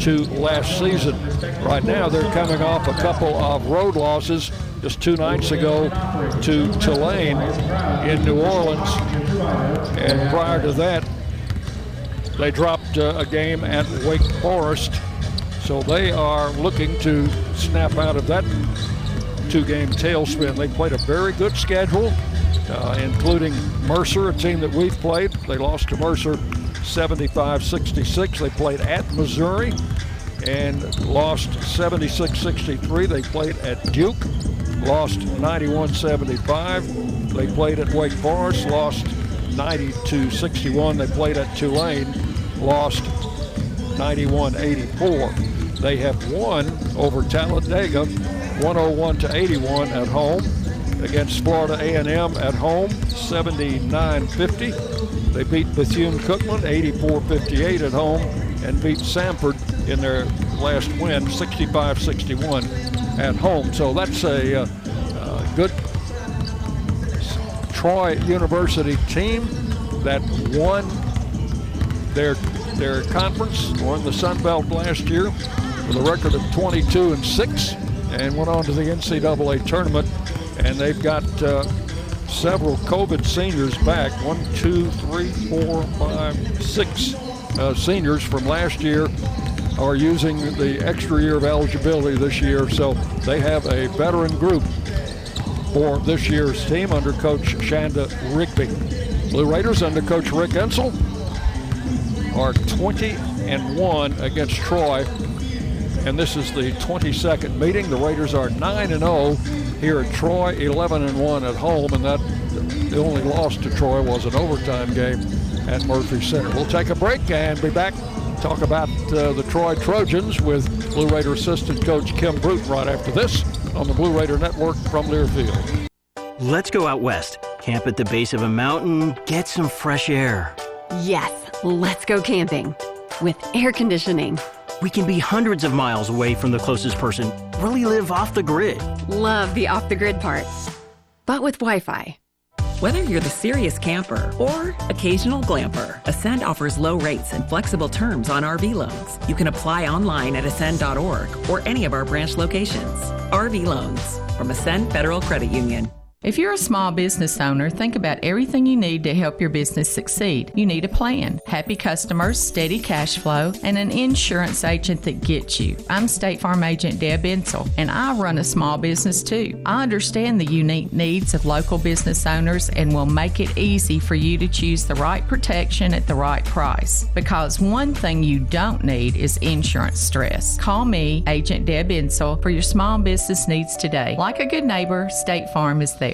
to last season. Right now, they're coming off a couple of road losses just two nights ago to Tulane in New Orleans. And prior to that, they dropped uh, a game at Wake Forest. So they are looking to snap out of that two game tailspin. They played a very good schedule, uh, including Mercer, a team that we've played. They lost to Mercer 75 66. They played at Missouri and lost 76 63. They played at Duke, lost 91 75. They played at Wake Forest, lost 92 61. They played at Tulane, lost 91 84. They have won over Talladega 101 to 81 at home against Florida A&M at home 79-50. They beat Bethune-Cookman 84-58 at home and beat Samford in their last win 65-61 at home. So that's a uh, uh, good Troy University team that won their their conference, won the Sun Belt last year with a record of 22 and 6 and went on to the NCAA tournament. And they've got uh, several COVID seniors back one, two, three, four, five, six uh, seniors from last year are using the extra year of eligibility this year. So they have a veteran group for this year's team under Coach Chanda Rigby. Blue Raiders under Coach Rick Insell are 20 and 1 against Troy and this is the 22nd meeting. The Raiders are 9 and 0 here at Troy, 11 and 1 at home, and that the only loss to Troy was an overtime game at Murphy Center. We'll take a break and be back talk about uh, the Troy Trojans with Blue Raider assistant coach Kim Brute right after this on the Blue Raider Network from Learfield. Let's go out west. Camp at the base of a mountain, get some fresh air. Yes, let's go camping with air conditioning. We can be hundreds of miles away from the closest person, really live off the grid. Love the off the grid part, but with Wi Fi. Whether you're the serious camper or occasional glamper, Ascend offers low rates and flexible terms on RV loans. You can apply online at ascend.org or any of our branch locations. RV loans from Ascend Federal Credit Union. If you're a small business owner, think about everything you need to help your business succeed. You need a plan, happy customers, steady cash flow, and an insurance agent that gets you. I'm State Farm Agent Deb Insell, and I run a small business too. I understand the unique needs of local business owners and will make it easy for you to choose the right protection at the right price. Because one thing you don't need is insurance stress. Call me, Agent Deb Insell, for your small business needs today. Like a good neighbor, State Farm is there.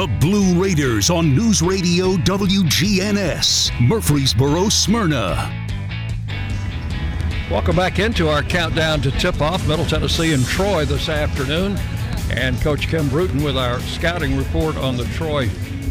The Blue Raiders on News Radio WGNS, Murfreesboro, Smyrna. Welcome back into our countdown to tip off Middle Tennessee and Troy this afternoon. And Coach Kim Brewton with our scouting report on the Troy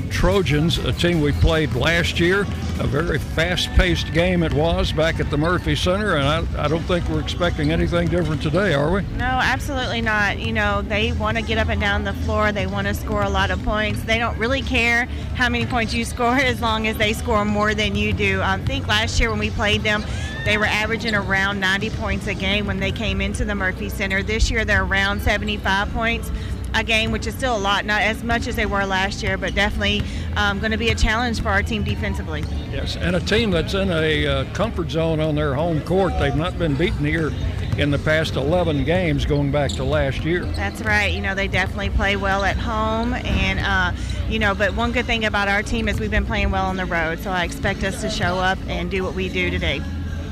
Trojans, a team we played last year. A very fast paced game it was back at the Murphy Center, and I, I don't think we're expecting anything different today, are we? No, absolutely not. You know, they want to get up and down the floor, they want to score a lot of points. They don't really care how many points you score as long as they score more than you do. I think last year when we played them, they were averaging around 90 points a game when they came into the Murphy Center. This year they're around 75 points a game, which is still a lot, not as much as they were last year, but definitely um, going to be a challenge for our team defensively. Yes, and a team that's in a uh, comfort zone on their home court. They've not been beaten here in the past 11 games going back to last year. That's right. You know, they definitely play well at home. And, uh, you know, but one good thing about our team is we've been playing well on the road. So I expect us to show up and do what we do today.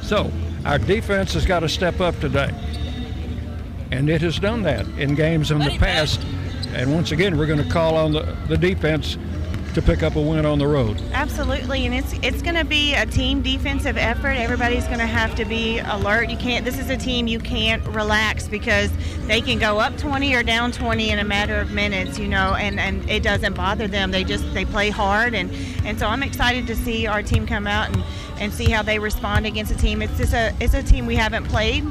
So our defense has got to step up today and it has done that in games in the past. And once again, we're going to call on the, the defense to pick up a win on the road. Absolutely, and it's it's going to be a team defensive effort. Everybody's going to have to be alert. You can't. This is a team you can't relax because they can go up 20 or down 20 in a matter of minutes. You know, and and it doesn't bother them. They just they play hard, and and so I'm excited to see our team come out and and see how they respond against a team. It's just a it's a team we haven't played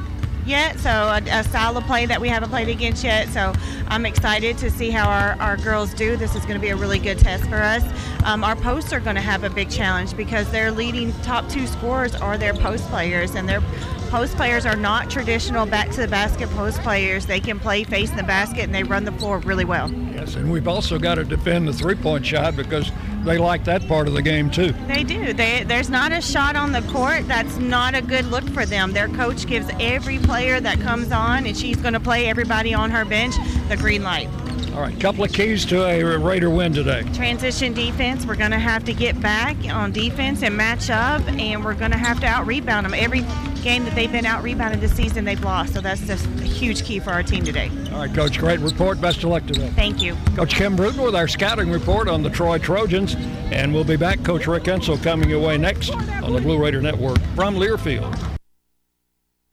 yet, so a, a, style of play that we haven't played against yet. So I'm excited to see how our, our girls do. This is going to be a really good test for us. Um, our posts are going to have a big challenge because their leading top two scorers are their post players, and their post players are not traditional back to the basket post players. They can play facing the basket and they run the floor really well. Yes, and we've also got to defend the three point shot because they like that part of the game too. They do. They, there's not a shot on the court that's not a good look for them. Their coach gives every player that comes on, and she's going to play everybody on her bench the green light. All right, couple of keys to a Raider win today. Transition defense. We're going to have to get back on defense and match up, and we're going to have to out rebound them. Every game that they've been out rebounded this season, they've lost. So that's just a huge key for our team today. All right, Coach, great report. Best of luck today. Thank you. Coach Kim Brewton with our scouting report on the Troy Trojans. And we'll be back. Coach Rick Insell coming your way next on the Blue Raider Network from Learfield.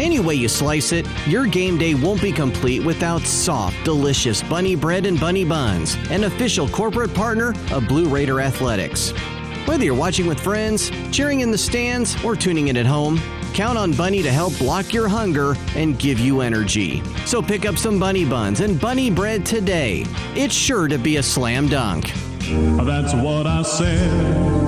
Any way you slice it, your game day won't be complete without soft, delicious bunny bread and bunny buns, an official corporate partner of Blue Raider Athletics. Whether you're watching with friends, cheering in the stands, or tuning in at home, count on Bunny to help block your hunger and give you energy. So pick up some bunny buns and bunny bread today. It's sure to be a slam dunk. That's what I said.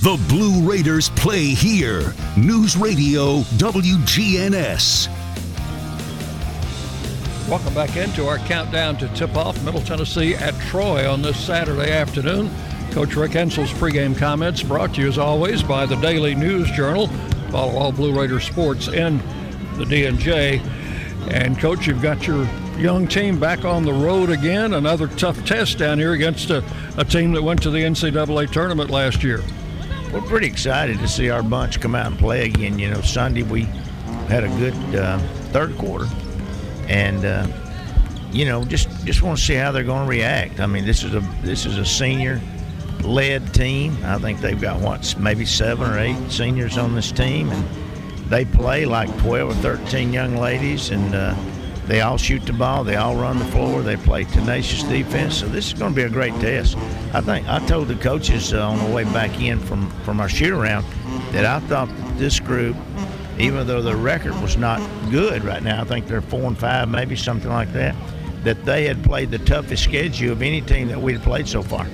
The Blue Raiders play here. News Radio WGNS. Welcome back into our countdown to tip off Middle Tennessee at Troy on this Saturday afternoon. Coach Rick Insell's pregame comments brought to you as always by the Daily News Journal. Follow all Blue Raider sports in the DNJ. And coach, you've got your young team back on the road again. Another tough test down here against a, a team that went to the NCAA tournament last year. We're pretty excited to see our bunch come out and play again. You know, Sunday we had a good uh, third quarter, and uh, you know, just just want to see how they're going to react. I mean, this is a this is a senior led team. I think they've got what maybe seven or eight seniors on this team, and they play like 12 or 13 young ladies, and uh, they all shoot the ball. They all run the floor. They play tenacious defense. So this is going to be a great test. I think I told the coaches uh, on the way back in from from our shoot around that I thought this group, even though their record was not good right now, I think they're four and five, maybe something like that. That they had played the toughest schedule of any team that we'd played so far.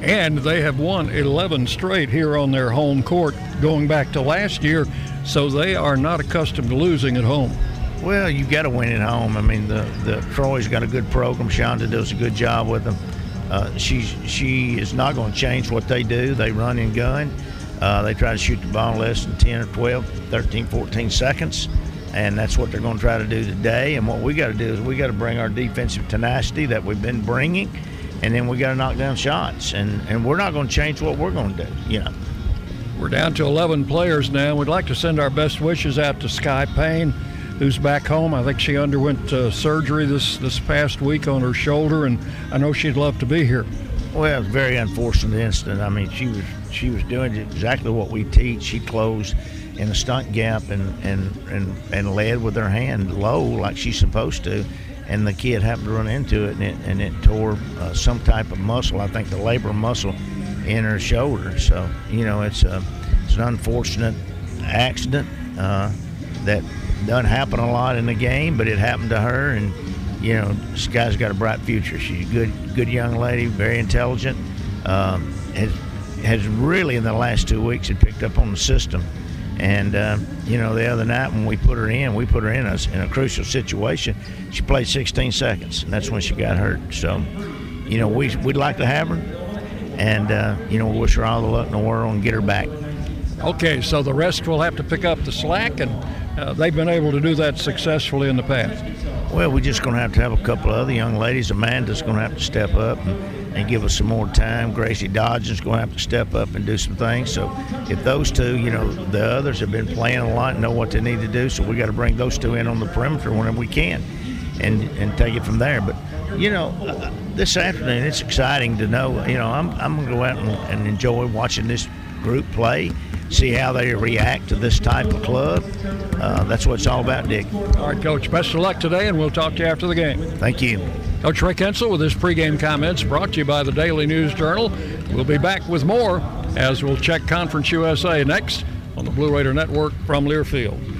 And they have won 11 straight here on their home court going back to last year, so they are not accustomed to losing at home. Well, you got to win at home. I mean, the the Troy's got a good program. Chanda does a good job with them. Uh, she is not going to change what they do. They run and gun. Uh, they try to shoot the ball less than 10 or 12, 13, 14 seconds, and that's what they're going to try to do today. And what we got to do is we got to bring our defensive tenacity that we've been bringing, and then we got to knock down shots. And and we're not going to change what we're going to do. You know. We're down to 11 players now. We'd like to send our best wishes out to Sky Payne, who's back home. I think she underwent uh, surgery this, this past week on her shoulder, and I know she'd love to be here. Well, it's a very unfortunate incident. I mean, she was she was doing exactly what we teach. She closed in a stunt gap and and and, and led with her hand low like she's supposed to, and the kid happened to run into it and it, and it tore uh, some type of muscle. I think the labrum muscle in her shoulder. So you know, it's a it's an unfortunate accident uh, that doesn't happen a lot in the game, but it happened to her and you know, Sky's got a bright future. She's a good, good young lady, very intelligent. Um, has has really in the last two weeks had picked up on the system, and uh, you know, the other night when we put her in, we put her in a, in a crucial situation. She played 16 seconds, and that's when she got hurt. So, you know, we we'd like to have her, and uh, you know, wish her all the luck in the world and get her back. Okay, so the rest will have to pick up the slack, and uh, they've been able to do that successfully in the past. Well, we're just going to have to have a couple of other young ladies. Amanda's going to have to step up and, and give us some more time. Gracie Dodgen's going to have to step up and do some things. So if those two, you know, the others have been playing a lot and know what they need to do, so we got to bring those two in on the perimeter whenever we can and, and take it from there. But, you know, uh, this afternoon it's exciting to know, you know, I'm, I'm going to go out and, and enjoy watching this group play see how they react to this type of club. Uh, that's what it's all about, Dick. All right, Coach. Best of luck today, and we'll talk to you after the game. Thank you. Coach Rick Insell with his pregame comments brought to you by the Daily News Journal. We'll be back with more as we'll check Conference USA next on the Blue Raider Network from Learfield.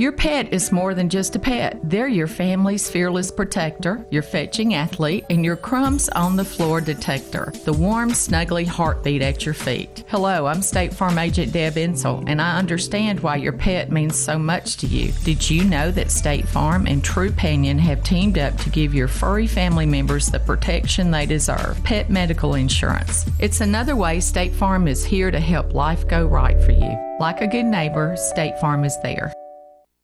Your pet is more than just a pet. They're your family's fearless protector, your fetching athlete, and your crumbs on the floor detector. The warm, snuggly heartbeat at your feet. Hello, I'm State Farm Agent Deb Insell, and I understand why your pet means so much to you. Did you know that State Farm and Trupanion have teamed up to give your furry family members the protection they deserve? Pet medical insurance. It's another way State Farm is here to help life go right for you. Like a good neighbor, State Farm is there.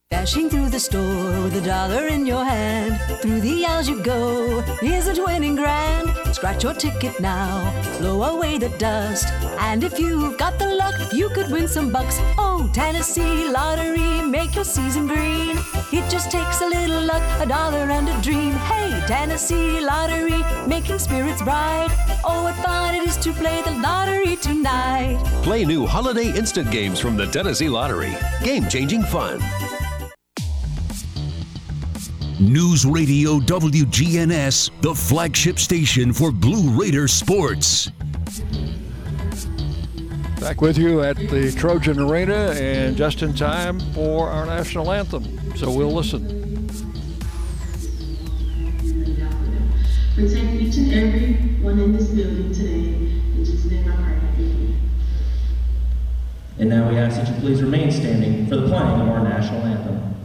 Dashing through the store with a dollar in your hand. Through the aisles you go. Is it winning grand? Scratch your ticket now. Blow away the dust. And if you've got the luck, you could win some bucks. Oh, Tennessee Lottery, make your season green. It just takes a little luck, a dollar and a dream. Hey, Tennessee Lottery, making spirits bright. Oh, what fun it is to play the lottery tonight. Play new holiday instant games from the Tennessee Lottery. Game changing fun. News Radio WGNS, the flagship station for Blue Raider sports. Back with you at the Trojan Arena and just in time for our national anthem. So we'll listen. Protect each and every one in this building today. In Jesus' name I pray. And now we ask that you please remain standing for the playing of our national anthem.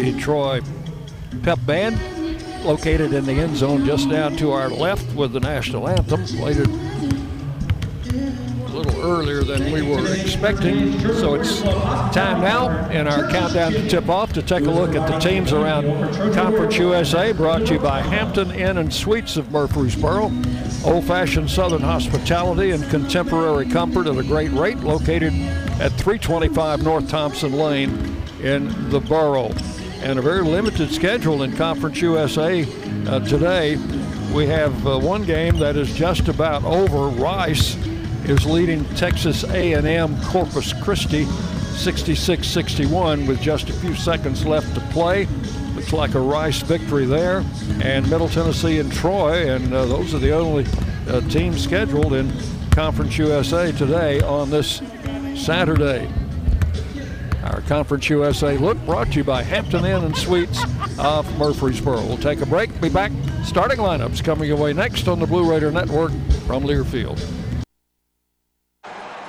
The Troy Pep Band, located in the end zone just down to our left with the national anthem. Played it a little earlier than we were expecting. So it's time now in our countdown to tip off to take a look at the teams around Conference USA, brought to you by Hampton Inn and Suites of Murfreesboro. Old fashioned Southern hospitality and contemporary comfort at a great rate, located at 325 North Thompson Lane in the borough. And a very limited schedule in Conference USA uh, today. We have uh, one game that is just about over. Rice is leading Texas A&M Corpus Christi 66-61 with just a few seconds left to play. Looks like a Rice victory there. And Middle Tennessee and Troy, and uh, those are the only uh, teams scheduled in Conference USA today on this Saturday. Our Conference USA look brought to you by Hampton Inn and Suites of Murfreesboro. We'll take a break, be back. Starting lineups coming away next on the Blue Raider Network from Learfield.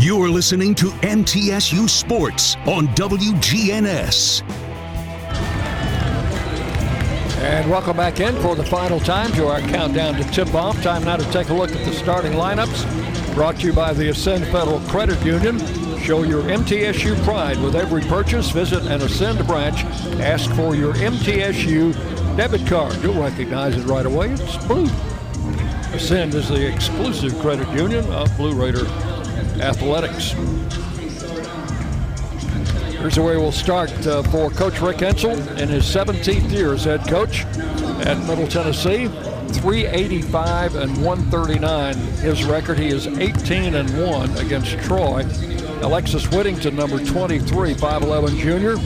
You're listening to MTSU Sports on WGNS. And welcome back in for the final time to our countdown to tip off. Time now to take a look at the starting lineups. Brought to you by the Ascend Federal Credit Union. Show your MTSU pride with every purchase. Visit an Ascend branch. Ask for your MTSU debit card. You'll recognize it right away. It's blue. Ascend is the exclusive credit union of Blue Raider Athletics. Here's the way we'll start uh, for Coach Rick Insell in his 17th year as head coach at Middle Tennessee. 385 and 139 his record. He is 18 and 1 against Troy. Alexis Whittington, number 23, 5'11 junior,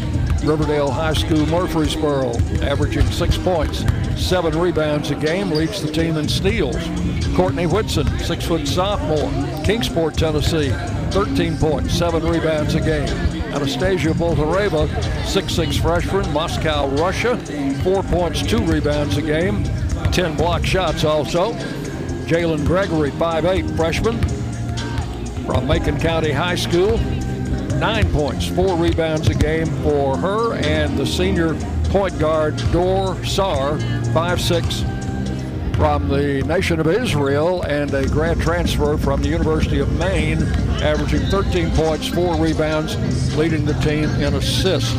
Riverdale High School, Murfreesboro, averaging six points, seven rebounds a game, leads the team in steals. Courtney Whitson, six foot sophomore, Kingsport, Tennessee, 13 points, seven rebounds a game. Anastasia Boldyreva, 6'6 freshman, Moscow, Russia, four points, two rebounds a game, 10 block shots also. Jalen Gregory, 5'8 freshman from Macon County High School, nine points, four rebounds a game for her, and the senior point guard Dor Saar, 5'6 from the Nation of Israel and a grad transfer from the University of Maine, averaging 13 points, four rebounds, leading the team in assists.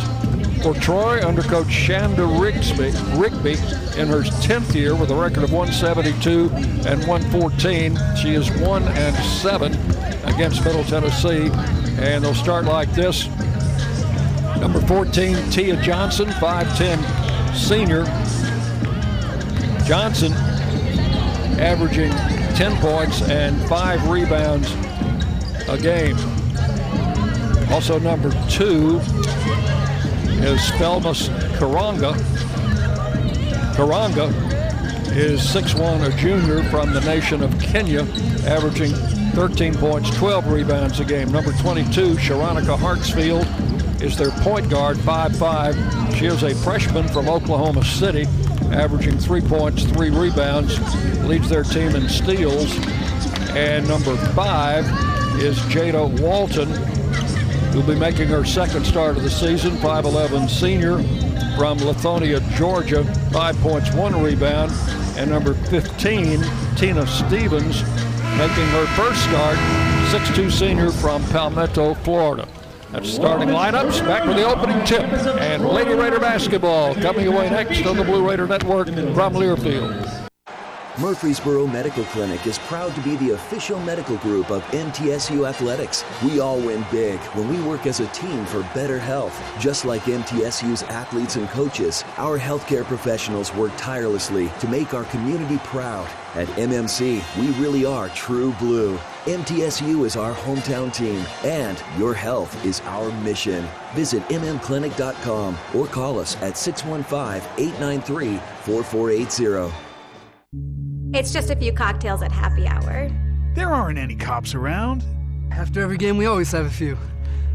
For Troy, under coach Chanda Rigsby, Rigby, in her 10th year with a record of 172 and 114, she is 1 and 7 against Middle Tennessee, and they'll start like this. Number 14, Tia Johnson, 5'10 senior. Johnson averaging 10 points and five rebounds a game. Also, number two is Felmas Koranga. Koranga is 6'1, a junior from the nation of Kenya, averaging 13 points, 12 rebounds a game. Number 22, Sharonica Hartsfield, is their point guard, 5'5. She is a freshman from Oklahoma City, averaging three points, three rebounds, leads their team in steals. And number five is Jada Walton, who'll be making her second start of the season, 5'11 senior from Lithonia, Georgia, five points, one rebound. And number 15, Tina Stevens, making her first start, 6'2 senior from Palmetto, Florida. That's starting lineups. Back with the opening tip. And Lady Raider basketball coming away next on the Blue Raider Network from Learfield. Murfreesboro Medical Clinic is proud to be the official medical group of MTSU Athletics. We all win big when we work as a team for better health. Just like MTSU's athletes and coaches, our healthcare professionals work tirelessly to make our community proud. At MMC, we really are true blue. MTSU is our hometown team, and your health is our mission. Visit mmclinic.com or call us at 615 893 4480. It's just a few cocktails at happy hour. There aren't any cops around. After every game, we always have a few.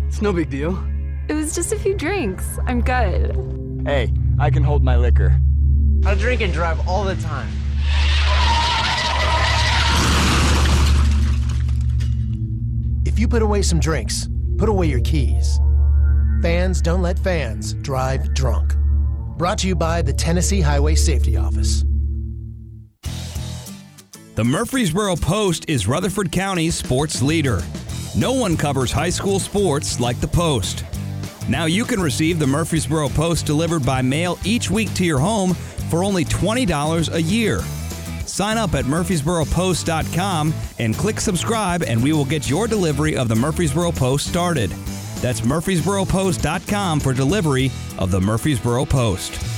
It's no big deal. It was just a few drinks. I'm good. Hey, I can hold my liquor. I drink and drive all the time. If you put away some drinks, put away your keys. Fans don't let fans drive drunk. Brought to you by the Tennessee Highway Safety Office. The Murfreesboro Post is Rutherford County's sports leader. No one covers high school sports like the Post. Now you can receive the Murfreesboro Post delivered by mail each week to your home for only $20 a year. Sign up at murfreesboropost.com and click subscribe, and we will get your delivery of the Murfreesboro Post started. That's murfreesboropost.com for delivery of the Murfreesboro Post.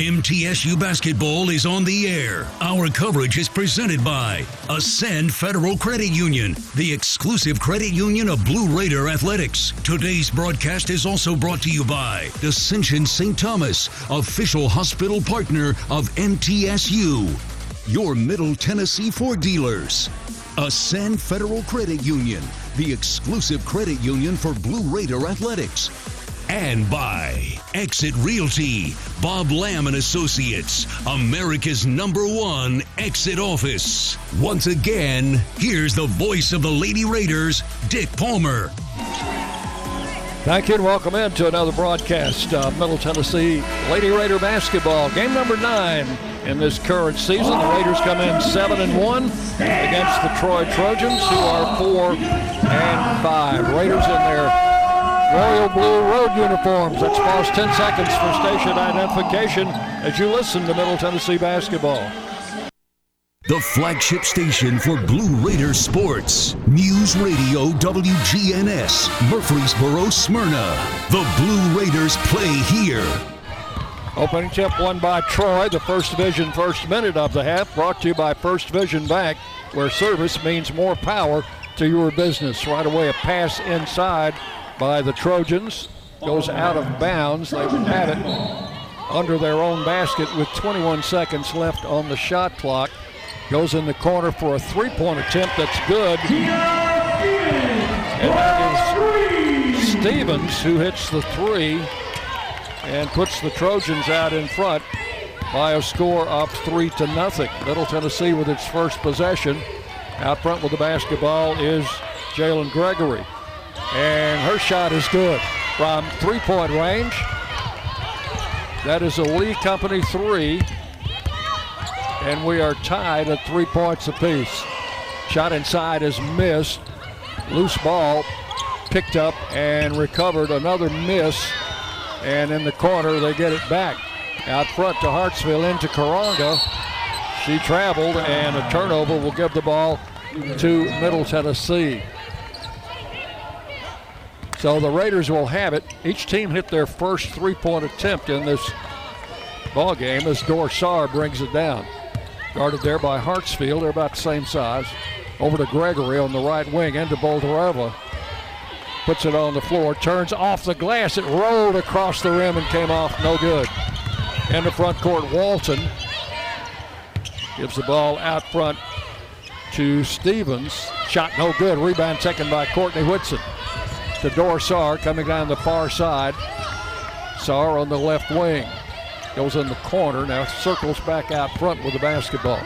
MTSU basketball is on the air. Our coverage is presented by Ascend Federal Credit Union, the exclusive credit union of Blue Raider Athletics. Today's broadcast is also brought to you by Ascension St. Thomas, official hospital partner of MTSU. Your Middle Tennessee Ford dealers. Ascend Federal Credit Union, the exclusive credit union for Blue Raider Athletics and by Exit Realty, Bob Lamb and Associates, America's number one exit office. Once again, here's the voice of the Lady Raiders, Dick Palmer. Thank you and welcome in to another broadcast of Middle Tennessee Lady Raider basketball. Game number nine in this current season. The Raiders come in seven and one against the Troy Trojans, who are four and five. Raiders in their royal blue road uniforms. Let's pause 10 seconds for station identification as you listen to Middle Tennessee basketball. The flagship station for Blue Raider sports. News Radio WGNS, Murfreesboro, Smyrna. The Blue Raiders play here. Opening tip won by Troy, the First Vision first minute of the half, brought to you by First Vision Bank, where service means more power to your business. Right away, a pass inside by the Trojans. Goes out of bounds. They have it under their own basket with 21 seconds left on the shot clock. Goes in the corner for a three-point attempt that's good. And that is Stevens who hits the three and puts the Trojans out in front by a score of three to nothing. Middle Tennessee with its first possession. Out front with the basketball is Jalen Gregory. And her shot is good from three-point range. That is a Lee Company three. And we are tied at three points apiece. Shot inside is missed. Loose ball picked up and recovered. Another miss. And in the corner, they get it back. Out front to Hartsfield into Koranga. She traveled, and a turnover will give the ball to Middle Tennessee. So the Raiders will have it. Each team hit their first three-point attempt in this ball game as Dor Saar brings it down. Guarded there by Hartsfield. They're about the same size. Over to Gregory on the right wing into Boldyreva. Puts it on the floor. Turns off the glass. It rolled across the rim and came off. No good. In the front court, Walton gives the ball out front to Stevens. Shot no good. Rebound taken by Courtney Whitson. To Dor Saar coming down the far side. Saar on the left wing. Goes in the corner. Now circles back out front with the basketball.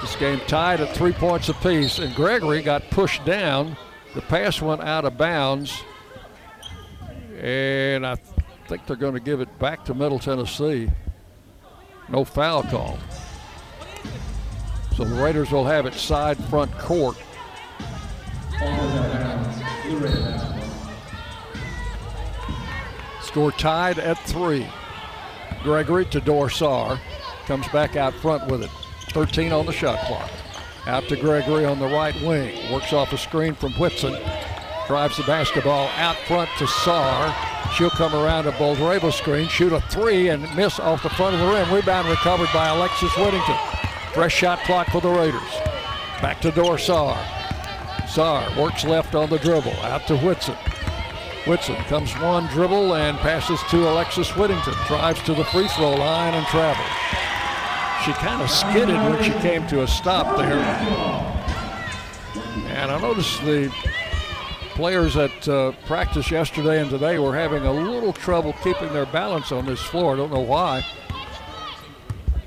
This game tied at three points apiece, and Gregory got pushed down. The pass went out of bounds, and I think they're going to give it back to Middle Tennessee. No foul call. So the Raiders will have it side front court. Score tied at three. Gregory to Dor Saar. Comes back out front with it. 13 on the shot clock. Out to Gregory on the right wing. Works off a screen from Whitson. Drives the basketball out front to Saar. She'll come around a Boldyreva screen, shoot a three, and miss off the front of the rim. Rebound recovered by Alexis Whittington. Fresh shot clock for the Raiders. Back to Dor Saar. Works left on the dribble. Out to Whitson. Whitson comes one dribble and passes to Alexis Whittington. Drives to the free throw line and travels. She kind of skidded when she came to a stop there. And I noticed the players at uh, practice yesterday and today were having a little trouble keeping their balance on this floor. I don't know why.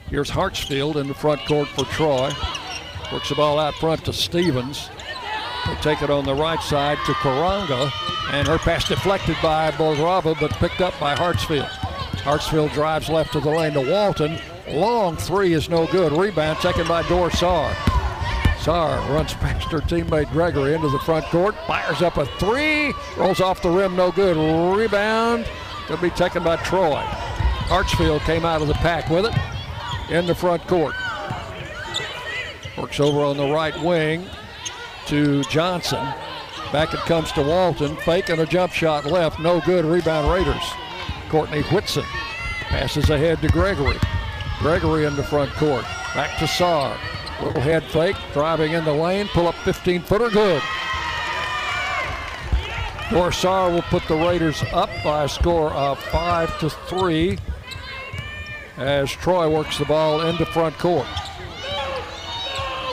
Here's Hartsfield in the front court for Troy. Works the ball out front to Stevens. They take it on the right side to Koranga, and her pass deflected by Boldyreva, but picked up by Hartsfield. Hartsfield drives left to the lane to Walton. Long three is no good. Rebound taken by Dorsar. Saar runs past her teammate Gregory into the front court, fires up a three, rolls off the rim, no good. Rebound to be taken by Troy. Hartsfield came out of the pack with it in the front court. Works over on the right wing to Johnson. Back it comes to Walton. Fake and a jump shot left. No good. Rebound Raiders. Courtney Whitson passes ahead to Gregory. Gregory in the front court. Back to Saar. Little head fake. Driving in the lane. Pull up 15 footer. Good. Dor Saar will put the Raiders up by a score of 5 to 3 as Troy works the ball into front court.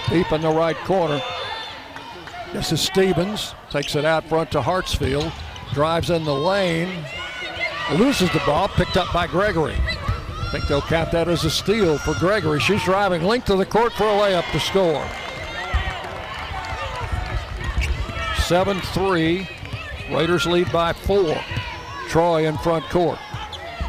Deep in the right corner. This is Stevens. Takes it out front to Hartsfield. Drives in the lane. Loses the ball. Picked up by Gregory. I think they'll count that as a steal for Gregory. She's driving length of the court for a layup to score. 7 3. Raiders lead by four. Troy in front court.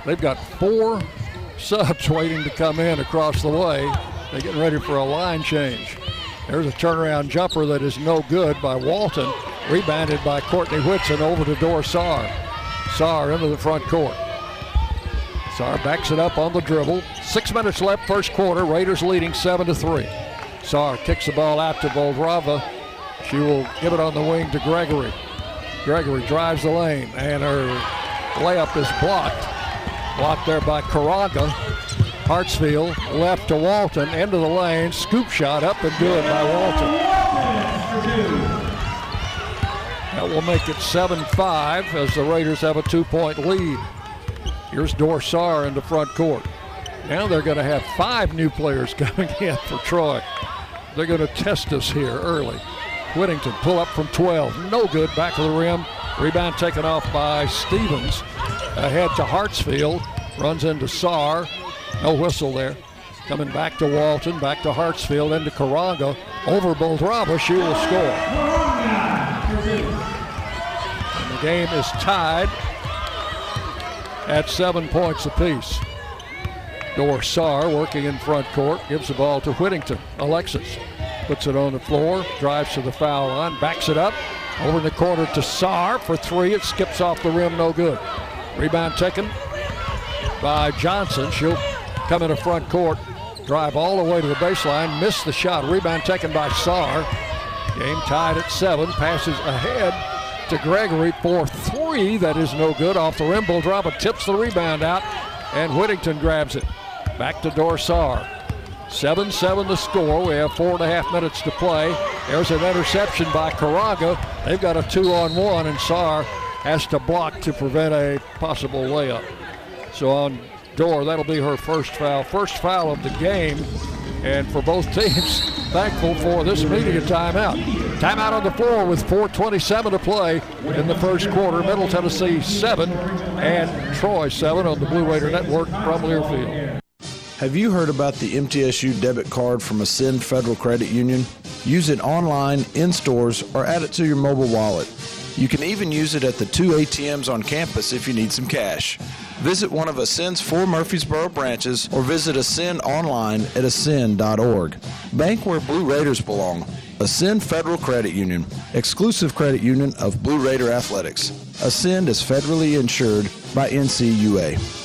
They've got four subs waiting to come in across the way. They're getting ready for a line change. There's a turnaround jumper that is no good by Walton. Rebounded by Courtney Whitson over to Dorsar. Saar into the front court. Saar backs it up on the dribble. Six minutes left, first quarter. Raiders leading seven to three. Saar kicks the ball out to Boldyreva. She will give it on the wing to Gregory. Gregory drives the lane, and her layup is blocked. Blocked there by Koranga. Hartsfield left to Walton, into the lane, scoop shot up and good by Walton. That will make it 7-5 as the Raiders have a two-point lead Here's Dor Saar in the front court. Now they're going to have five new players coming in for Troy. They're going to test us here early. Whittington pull up from 12. No good. Back of the rim. Rebound taken off by Stevens. Ahead to Hartsfield. Runs into Saar. No whistle there. Coming back to Walton. Back to Hartsfield. Into Koranga. Over Boldyreva. She will score. And the game is tied at seven points apiece. Dor Saar working in front court, gives the ball to Whittington. Alexis puts it on the floor, drives to the foul line, backs it up. Over in the corner to Saar for three. It skips off the rim, no good. Rebound taken by Johnson. She'll come into front court, drive all the way to the baseline, miss the shot. Rebound taken by Saar. Game tied at seven. Passes ahead to Gregory for three. That is no good. Off the rim, Boldyreva tips the rebound out, and Whittington grabs it. Back to Dor Saar. 7 7 the score. We have four and a half minutes to play. There's an interception by Koranga. They've got a two on one, and Saar has to block to prevent a possible layup. So on Dor, that'll be her first foul. First foul of the game. And for both teams, thankful for this media timeout. Timeout on the floor with 4.27 to play in the first quarter. Middle Tennessee 7 and Troy 7 on the Blue Raider Network from Learfield. Have you heard about the MTSU debit card from Ascend Federal Credit Union? Use it online, in stores, or add it to your mobile wallet. You can even use it at the two ATMs on campus if you need some cash. Visit one of Ascend's four Murfreesboro branches or visit Ascend online at ascend.org. Bank where Blue Raiders belong. Ascend Federal Credit Union, exclusive credit union of Blue Raider Athletics. Ascend is federally insured by NCUA.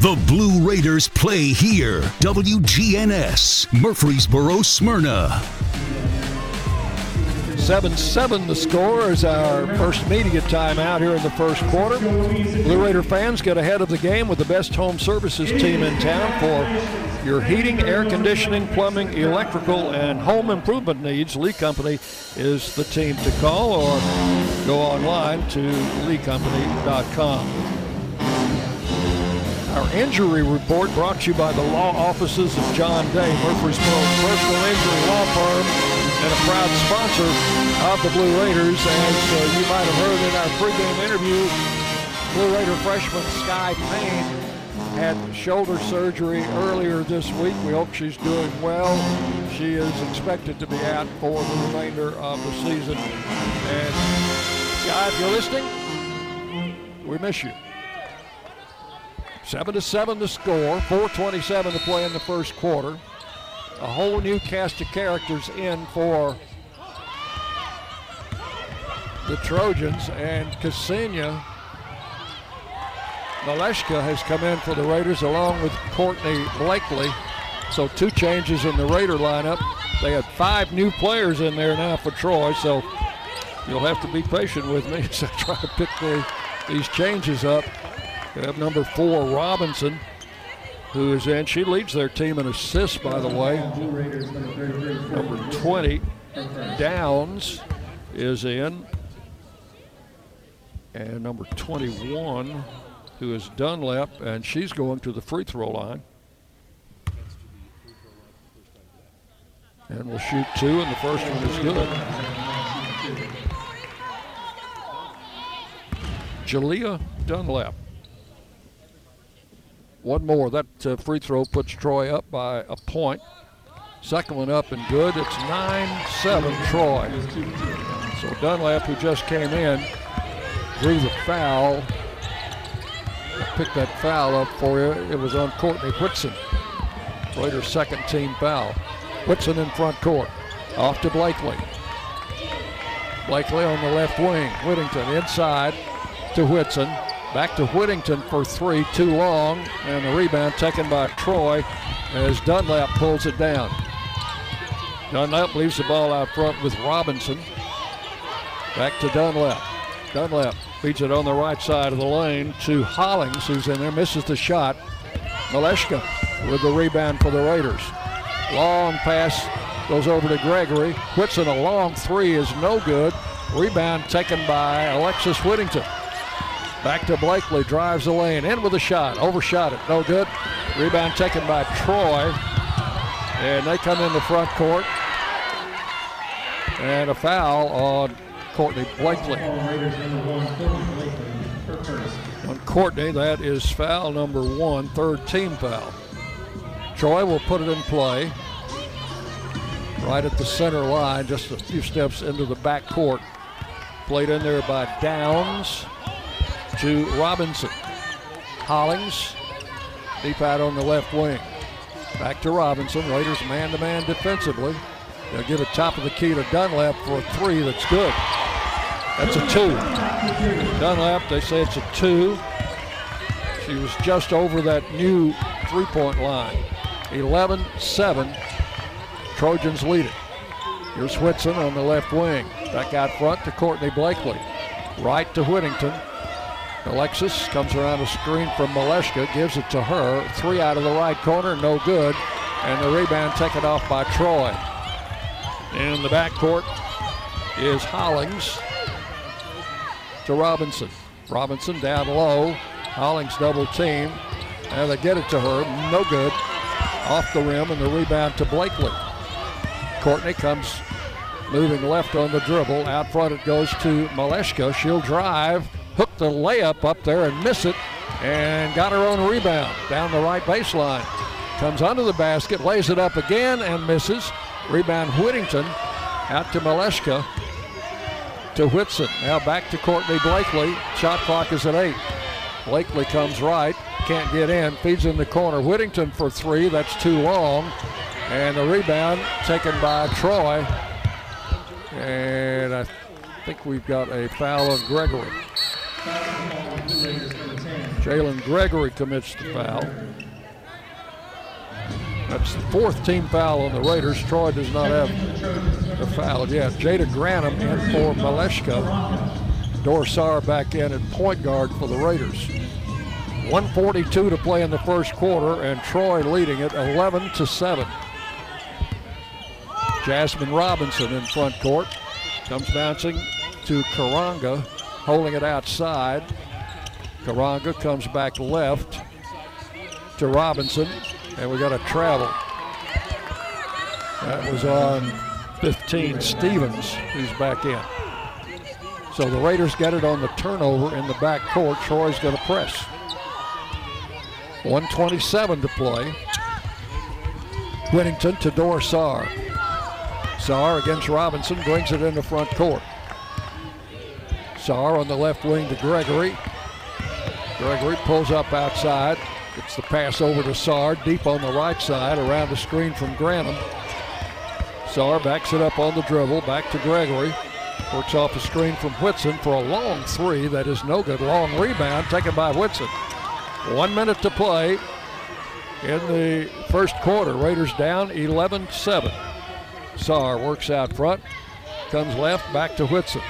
The Blue Raiders play here. WGNS, Murfreesboro, Smyrna. 7 7 the score is our first media timeout here in the first quarter. Blue Raider fans get ahead of the game with the best home services team in town for your heating, air conditioning, plumbing, electrical, and home improvement needs. Lee Company is the team to call or go online to leecompany.com. Our injury report brought to you by the law offices of John Day, Murfreesboro's personal injury law firm, and a proud sponsor of the Blue Raiders. As uh, you might have heard in our pregame interview, Blue Raider freshman Sky Payne had shoulder surgery earlier this week. We hope she's doing well. She is expected to be out for the remainder of the season. And Sky, if you're listening, we miss you. Seven to seven the score. 4:27 to play in the first quarter. A whole new cast of characters in for the Trojans, and Ksenia Maleshka has come in for the Raiders along with Courtney Blakely. So two changes in the Raider lineup. They had five new players in there now for Troy, so you'll have to be patient with me as I try to pick the, these changes up. We have number four, Robinson, who is in. She leads their team in assists, by the way. Number 20, Downs, is in. And number 21, who is Dunlap, and she's going to the free throw line. And will shoot two, and the first one is good. Jalea Dunlap. One more. That uh, free throw puts Troy up by a point. Second one up and good. It's 9 7 Troy. So Dunlap, who just came in, drew the foul. I picked that foul up for you. It was on Courtney Whitson. Raiders' second team foul. Whitson in front court. Off to Blakely. Blakely on the left wing. Whittington inside to Whitson. Back to Whittington for three, too long, and the rebound taken by Troy as Dunlap pulls it down. Dunlap leaves the ball out front with Robinson. Back to Dunlap. Dunlap feeds it on the right side of the lane to Hollings, who's in there, misses the shot. Maleshka with the rebound for the Raiders. Long pass goes over to Gregory. Whitson, a long three is no good. Rebound taken by Alexis Whittington. Back to Blakely, drives the lane, in with a shot, overshot it, no good. Rebound taken by Troy, and they come in the front court. And a foul on Courtney Blakely. On Courtney, that is foul number one, third team foul. Troy will put it in play right at the center line, just a few steps into the back court. Played in there by Downs to Robinson. Hollings, deep out on the left wing. Back to Robinson. Raiders man to man defensively. They'll give it top of the key to Dunlap for a three that's good. That's a two. Dunlap, they say it's a two. She was just over that new three point line. 11 7. Trojans lead it. Here's Whitson on the left wing. Back out front to Courtney Blakely. Right to Whittington. Alexis comes around a screen from Maleshka, gives it to her. Three out of the right corner, no good. And the rebound taken off by Troy. In the backcourt is Hollings to Robinson. Robinson down low. Hollings double team. And they get it to her, no good. Off the rim and the rebound to Blakely. Courtney comes moving left on the dribble. Out front it goes to Maleshka. She'll drive, hook the layup up there and miss it, and got her own rebound down the right baseline. Comes under the basket, lays it up again and misses. Rebound Whittington out to Maleshka to Whitson. Now back to Courtney Blakely. Shot clock is at eight. Blakely comes right, can't get in, feeds in the corner. Whittington for three, that's too long. And the rebound taken by Troy. And I think we've got a foul on Gregory. Jalen Gregory commits the foul. That's the fourth team foul on the Raiders. Troy does not have a foul yet. Jada Granum in for Maleshka. Dor Saar back in at point guard for the Raiders. 142 to play in the first quarter, and Troy leading it 11 to 7. Jasmine Robinson in front court. Comes bouncing to Koranga, holding it outside. Koranga comes back left to Robinson, and we got a travel. That was on 15 Stevens, who's back in. So the Raiders get it on the turnover in the back court. Troy's going to press. 127 to play. Whittington to Dorsar. Saar against Robinson brings it in the front court. Saar on the left wing to Gregory. Gregory pulls up outside. Gets the pass over to Saar, deep on the right side, around the screen from Granum. Saar backs it up on the dribble, back to Gregory. Works off a screen from Whitson for a long three. That is no good. Long rebound taken by Whitson. One minute to play in the first quarter. Raiders down 11 7. Saar works out front, comes left, back to Whitson.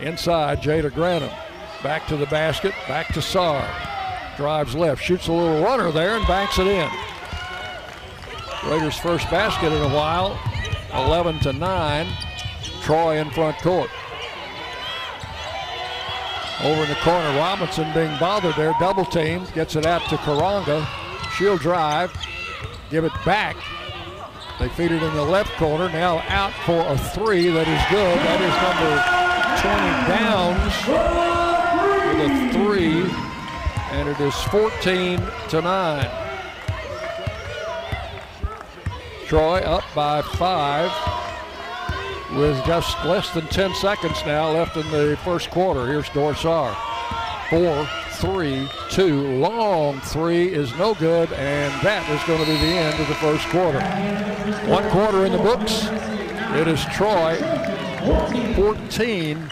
Inside, Jada Granum. Back to the basket, back to Saar. Drives left, shoots a little runner there and banks it in. Raiders' first basket in a while, 11 to 9. Troy in front court. Over in the corner, Robinson being bothered there, double team, gets it out to Koranga. She'll drive, give it back. They feed it in the left corner, now out for a three that is good. That is number 20 Downs. with a three, and it is 14 to 9. Troy up by five with just less than 10 seconds now left in the first quarter. Here's Dor Saar. Four, three, two. Long three is no good, and that is going to be the end of the first quarter. One quarter in the books. It is Troy 14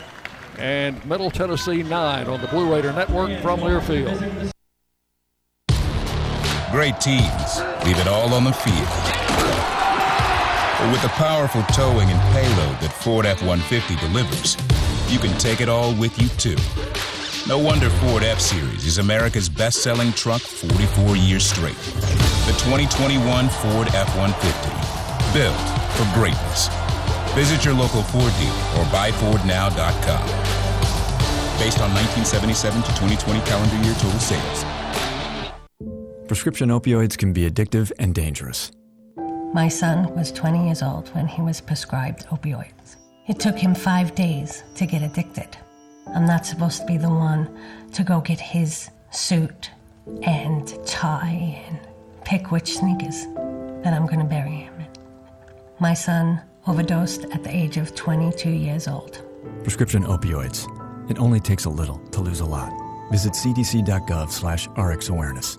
and Middle Tennessee 9 on the Blue Raider Network from Learfield. Great teams leave it all on the field. But with the powerful towing and payload that Ford F-150 delivers, you can take it all with you too. No wonder Ford F-Series is America's best-selling truck 44 years straight. The 2021 Ford F-150, built for greatness. Visit your local Ford dealer or buyfordnow.com. Based on 1977 to 2020 calendar year total sales. Prescription opioids can be addictive and dangerous. My son was 20 years old when he was prescribed opioids. It took him five days to get addicted. I'm not supposed to be the one to go get his suit and tie and pick which sneakers that I'm going to bury him in. My son overdosed at the age of 22 years old. Prescription opioids. It only takes a little to lose a lot. Visit cdc.gov slash rxawareness.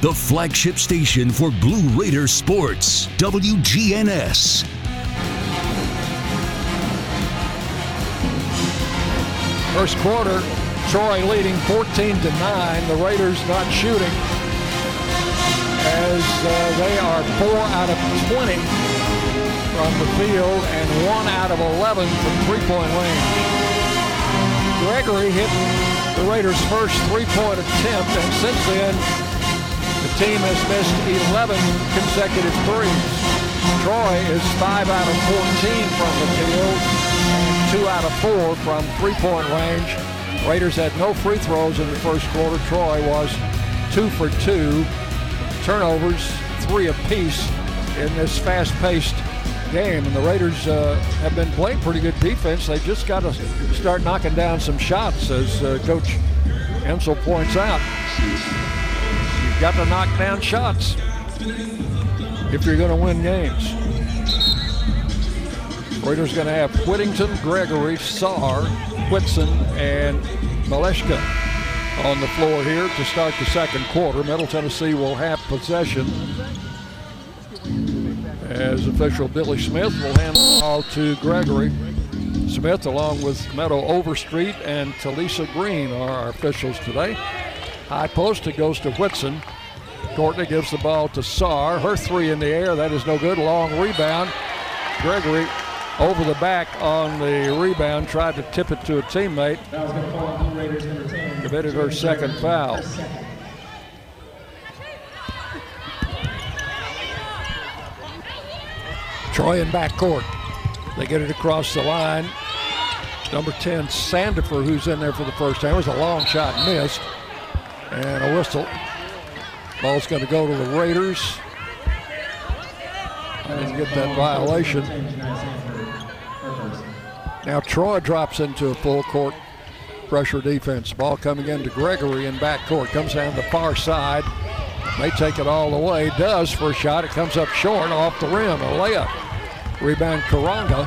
The flagship station for Blue Raider sports, WGNS. First quarter, Troy leading 14 to 9. The Raiders not shooting as uh, they are 4 out of 20 from the field and 1 out of 11 from three-point range. Gregory hit the Raiders' first three-point attempt, and since then, the team has missed 11 consecutive threes. Troy is 5 out of 14 from the field 2 out of 4 from three-point range. Raiders had no free throws in the first quarter. Troy was 2 for 2. Turnovers, 3 apiece in this fast-paced game. And the Raiders uh, have been playing pretty good defense. They just got to start knocking down some shots, as uh, Coach Insell points out got to knock down shots if you're going to win games. Raiders going to have Whittington, Gregory, Saar, Whitson, and Maleshka on the floor here to start the second quarter. Middle Tennessee will have possession as official Billy Smith will hand the ball to Gregory. Smith, along with Meadow Overstreet and Talisa Green, are our officials today. High post, it goes to Whitson. Courtney gives the ball to Saar. Her three in the air, that is no good. Long rebound. Gregory over the back on the rebound, tried to tip it to a teammate. Committed her second foul. Troy in backcourt. They get it across the line. Number 10, Sandifer, who's in there for the first time. It was a long shot missed. And a whistle. Ball's going to go to the Raiders. Didn't get that violation. Now Troy drops into a full court pressure defense. Ball coming into Gregory in backcourt. Comes down the far side. May take it all the way. Does for a shot. It comes up short off the rim. A layup. Rebound Koranga.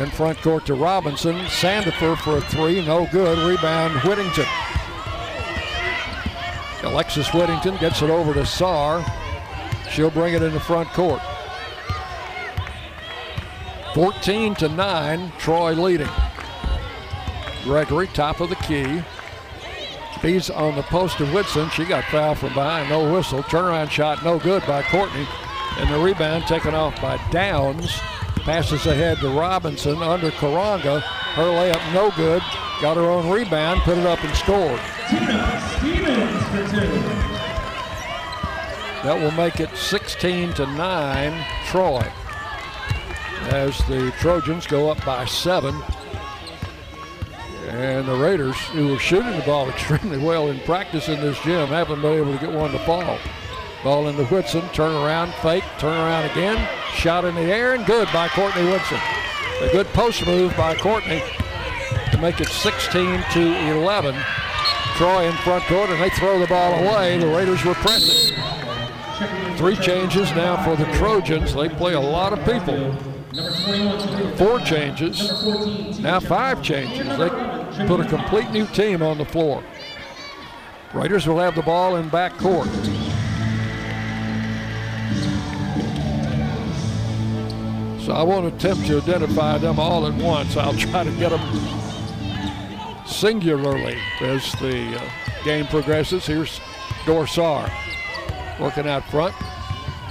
In front court to Robinson. Sandifer for a three. No good. Rebound Whittington. Alexis Whittington gets it over to Saar. She'll bring it in the front court. 14 to 9, Troy leading. Gregory, top of the key. He's on the post of Whitson. She got fouled from behind, no whistle. Turnaround shot, no good by Courtney. And the rebound taken off by Downs. Passes ahead to Robinson under Koranga. Her layup no good. Got her own rebound, put it up and scored. Stevens for two. That will make it 16 to 9 Troy. As the Trojans go up by seven. And the Raiders, who were shooting the ball extremely well in practice in this gym, haven't been able to get one to fall. Ball into Whitson, turn around, fake, turn around again, shot in the air, and good by Courtney Whitson. A good post move by Courtney to make it 16 to 11. Troy in front court, and they throw the ball away. The Raiders were pressing. Three changes now for the Trojans. They play a lot of people. Four changes, now five changes. They put a complete new team on the floor. Raiders will have the ball in back court. So I won't attempt to identify them all at once. I'll try to get them singularly as the uh, game progresses. Here's Dor Saar working out front.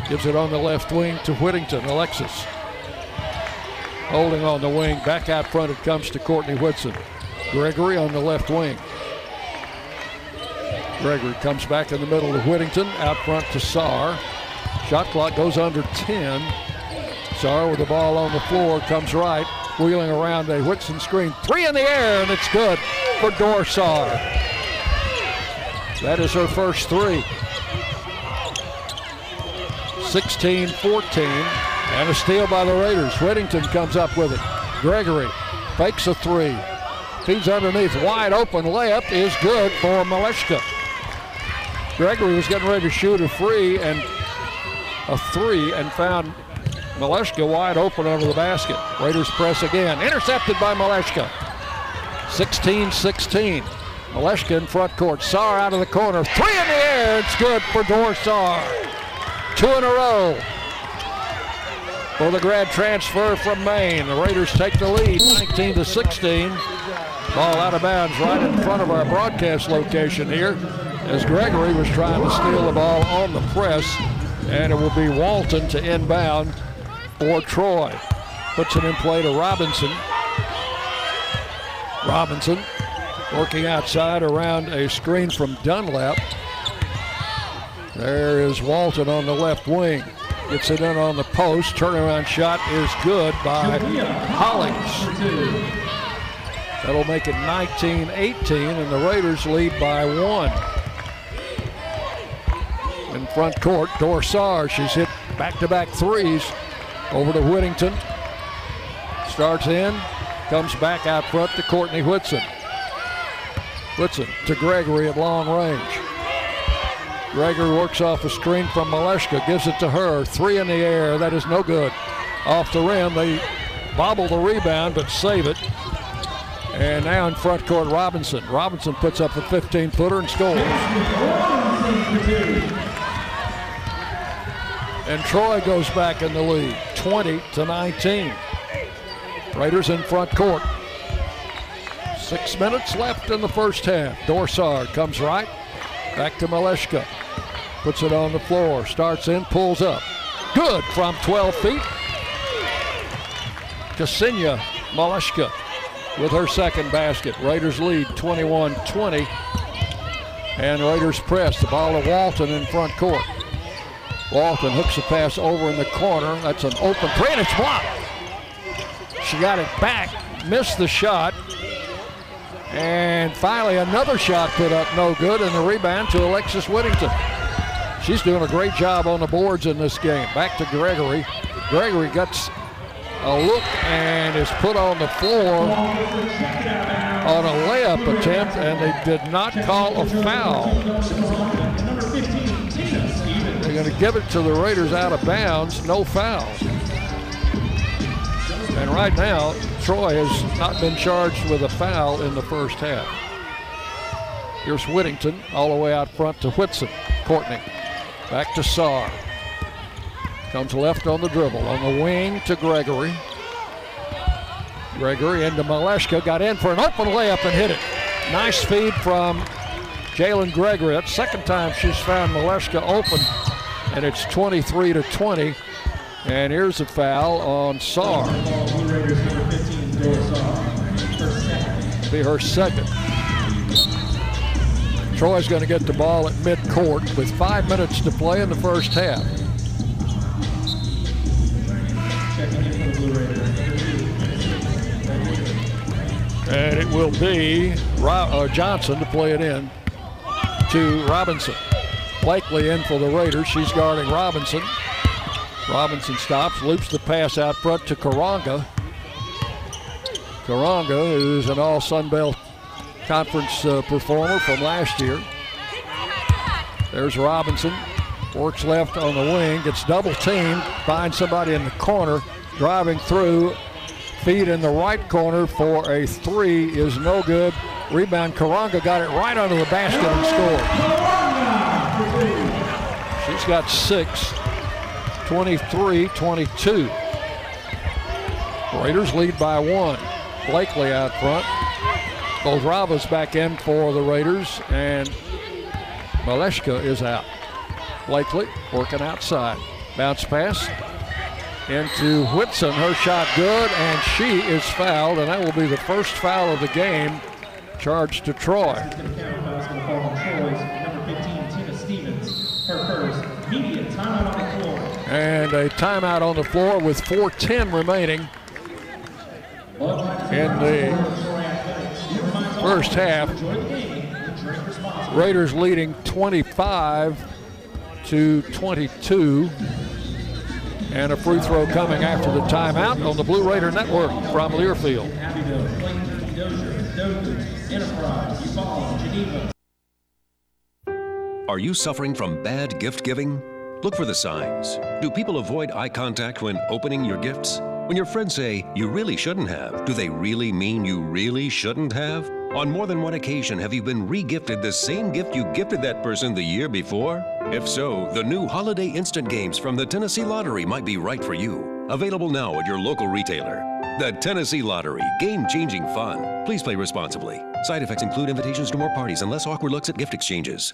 Gives it on the left wing to Whittington. Alexis holding on the wing. Back out front it comes to Courtney Whitson. Gregory on the left wing. Gregory comes back in the middle to Whittington. Out front to Saar. Shot clock goes under 10. Saar with the ball on the floor comes right. Wheeling around a Whitson screen. Three in the air, and it's good for Dor Saar. That is her first three. 16 14. And a steal by the Raiders. Whittington comes up with it. Gregory fakes a three. Feeds underneath. Wide open layup is good for Maleshka. Gregory was getting ready to shoot a free and a three and found Maleshka wide open over the basket. Raiders press again. Intercepted by Maleshka. 16 16. Maleshka in front court. Saar out of the corner. Three in the air. It's good for Dor Saar. Two in a row for the grad transfer from Maine. The Raiders take the lead 19 to 16. Ball out of bounds right in front of our broadcast location here as Gregory was trying to steal the ball on the press and it will be Walton to inbound for Troy. Puts it in play to Robinson. Robinson working outside around a screen from Dunlap. There is Walton on the left wing. Gets it in on the post. Turnaround shot is good by Hollings. That'll make it 19 18, and the Raiders lead by one. In front court, Dor Saar. She's hit back to back threes. Over to Whittington. Starts in, comes back out front to Courtney Whitson. Whitson to Gregory at long range. Gregory works off a screen from Maleshka, gives it to her. Three in the air, that is no good. Off the rim, they bobble the rebound but save it. And now in front court, Robinson. Robinson puts up a 15 footer and scores. And Troy goes back in the lead, 20 to 19. Raiders in front court. Six minutes left in the first half. Dor Saar comes right, back to Maleshka. Puts it on the floor, starts in, pulls up. Good from 12 feet. Ksenia Maleshka with her second basket. Raiders lead 21-20. And Raiders press the ball to Walton in front court. Walton hooks a pass over in the corner. That's an open three, and it's blocked. She got it back, missed the shot. And finally, another shot put up no good, and the rebound to Alexis Whittington. She's doing a great job on the boards in this game. Back to Gregory. Gregory gets a look and is put on the floor on a layup attempt, and they did not call a foul. They're going to give it to the Raiders out of bounds, no foul. And right now, Troy has not been charged with a foul in the first half. Here's Whittington all the way out front to Whitson. Courtney back to Saar. Comes left on the dribble. On the wing to Gregory. Gregory into Maleshka. Got in for an open layup and hit it. Nice feed from Jalen Gregory. That's second time she's found Maleshka open. And it's 23 to 20. And here's a foul on Saar. Be her second. Troy's going to get the ball at midcourt with five minutes to play in the first half. And it will be uh, Johnson to play it in to Robinson. Blakely in for the Raiders. She's guarding Robinson. Robinson stops, loops the pass out front to Koranga. Koranga, who's an all Sun Belt Conference uh, performer from last year. There's Robinson. Works left on the wing, gets double teamed, finds somebody in the corner, driving through, feed in the right corner for a three is no good. Rebound, Koranga got it right under the basket and scored. She's got six, 23 22. Raiders lead by one. Blakely out front. Boldyreva's back in for the Raiders, and Maleshka is out. Blakely working outside. Bounce pass into Whitson. Her shot good, and she is fouled, and that will be the first foul of the game charged to Troy. And a timeout on the floor with 4.10 remaining in the first half. Raiders leading 25 to 22. And a free throw coming after the timeout on the Blue Raider Network from Learfield. Are you suffering from bad gift giving? Look for the signs. Do people avoid eye contact when opening your gifts? When your friends say, you really shouldn't have, do they really mean you really shouldn't have? On more than one occasion, have you been regifted the same gift you gifted that person the year before? If so, the new Holiday Instant Games from the Tennessee Lottery might be right for you. Available now at your local retailer. The Tennessee Lottery, game changing fun. Please play responsibly. Side effects include invitations to more parties and less awkward looks at gift exchanges.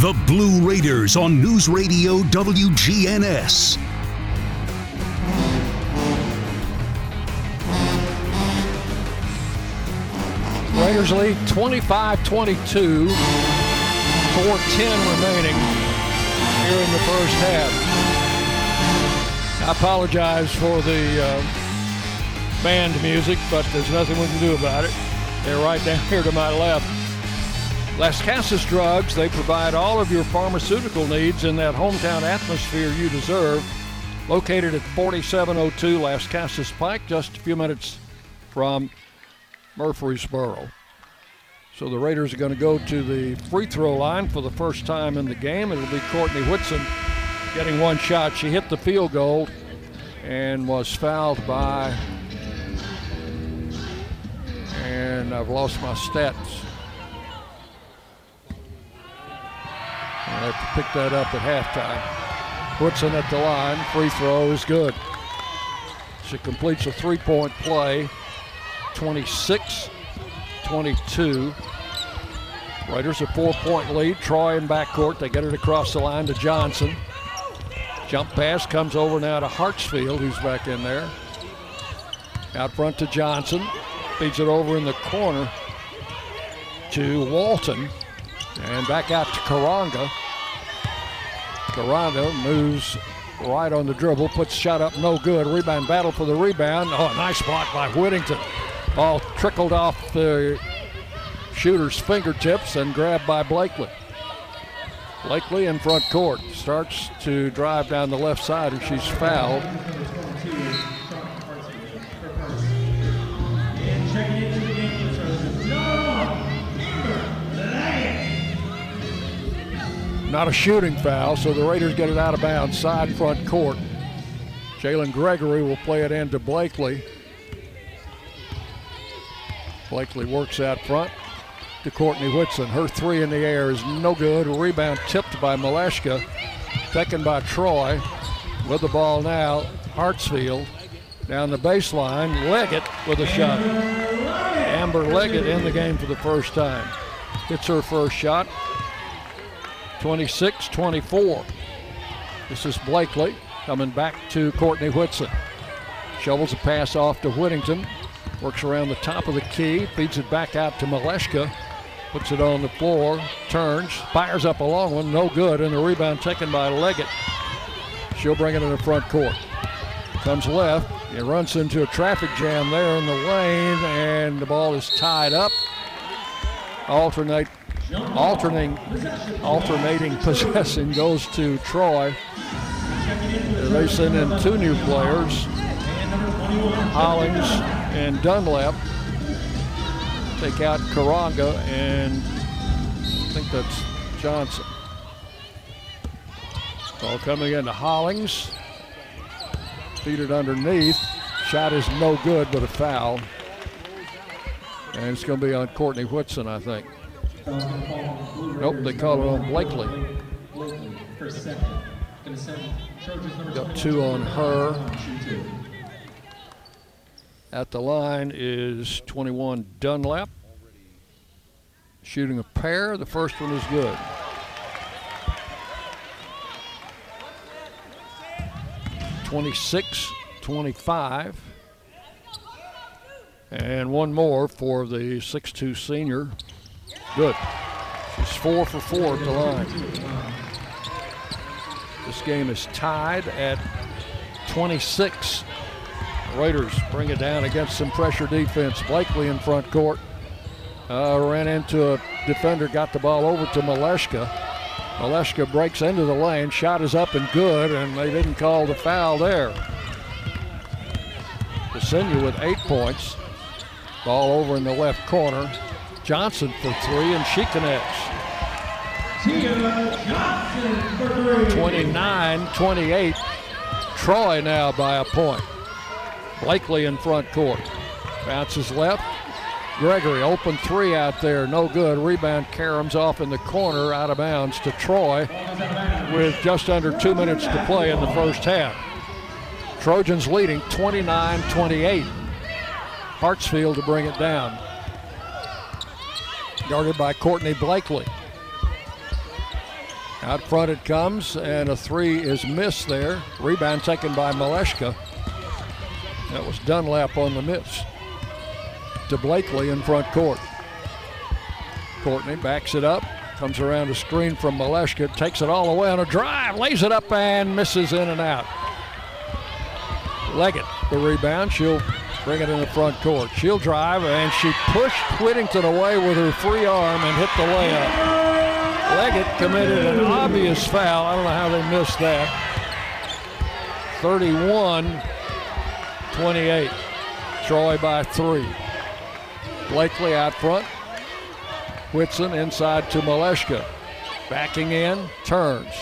The Blue Raiders on News Radio WGNS. Raiders lead 25 22. 4 10 remaining here in the first half. I apologize for the uh, band music, but there's nothing we can do about it. They're right down here to my left. Lascassas Drugs, they provide all of your pharmaceutical needs in that hometown atmosphere you deserve. Located at 4702 Lascassas Pike, just a few minutes from Murfreesboro. So the Raiders are going to go to the free throw line for the first time in the game. It'll be Courtney Whitson getting one shot. She hit the field goal and was fouled by, and I've lost my stats. I'll have to pick that up at halftime. Whitson at the line. Free throw is good. She completes a three point play. 26 22. Raiders a four point lead. Troy in backcourt. They get it across the line to Johnson. Jump pass comes over now to Hartsfield, who's back in there. Out front to Johnson. Feeds it over in the corner to Walton. And back out to Koranga. Koranga moves right on the dribble, puts shot up no good. Rebound battle for the rebound. Oh, nice block by Whittington. Ball trickled off the shooter's fingertips and grabbed by Blakely. Blakely in front court starts to drive down the left side and she's fouled. Not a shooting foul, so the Raiders get it out of bounds, side front court. Jalynn Gregory will play it into Blakely. Blakely works out front to Courtney Whitson. Her three in the air is no good. Rebound tipped by Maleshka, taken by Troy. With the ball now, Hartsfield down the baseline. Leggett with a shot. Amber Leggett in the game for the first time. Hits her first shot. 26 24. This is Blakely coming back to Courtney Whitson. Shovels a pass off to Whittington. Works around the top of the key, feeds it back out to Maleshka. Puts it on the floor, turns, fires up a long one, no good, and the rebound taken by Leggett. She'll bring it in the front court. Comes left, it runs into a traffic jam there in the lane, and the ball is tied up. Alternate, alternating, alternating possession goes to Troy. They send in two new players, Hollings and Dunlap. Take out Koranga and I think that's Johnson. Ball coming into Hollings. Feed it underneath. Shot is no good, but a foul. And it's going to be on Courtney Whitson, I think. Nope, they call it on Blakely. Got two on her. At the line is 21 Dunlap. Shooting a pair. The first one is good. Twenty-six, twenty-five, and one more for the six-two senior. Good. She's four for four at the line. This game is tied at 26. Raiders bring it down against some pressure defense. Blakely in front court. Uh, ran into a defender, got the ball over to Maleshka. Maleshka breaks into the lane. Shot is up and good, and they didn't call the foul there. Ksenia with eight points. Ball over in the left corner. Johnson for three, and she connects. Tia Johnson for three. 29 28. Troy now by a point. Blakely in front court. Bounces left. Gregory, open three out there, no good. Rebound caroms off in the corner, out of bounds to Troy with just under two minutes to play in the first half. Trojans leading 29 28. Hartsfield to bring it down. Guarded by Courtney Blakely. Out front it comes, and a three is missed there. Rebound taken by Maleshka. That was Dunlap on the miss. To Blakely in front court. Courtney backs it up, comes around a screen from Maleshka, takes it all the way on a drive, lays it up and misses in and out. Leggett, the rebound. She'll bring it in the front court. She'll drive, and she pushed Whittington away with her free arm and hit the layup. Leggett committed an obvious foul. I don't know how they missed that. 31 28. Troy by three. Blakely out front. Whitson inside to Maleshka. Backing in, turns.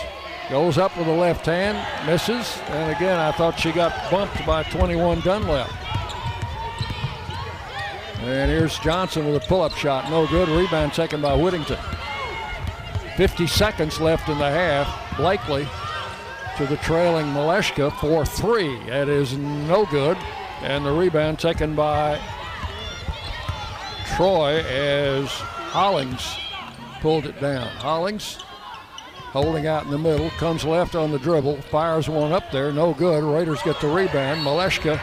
Goes up with the left hand, misses. And again, I thought she got bumped by 21 Dunlap. And here's Johnson with a pull up shot. No good. Rebound taken by Whittington. 50 seconds left in the half. Blakely to the trailing Maleshka for three. It is no good. And the rebound taken by Troy as Hollings pulled it down. Hollings holding out in the middle, comes left on the dribble, fires one up there, no good. Raiders get the rebound. Maleshka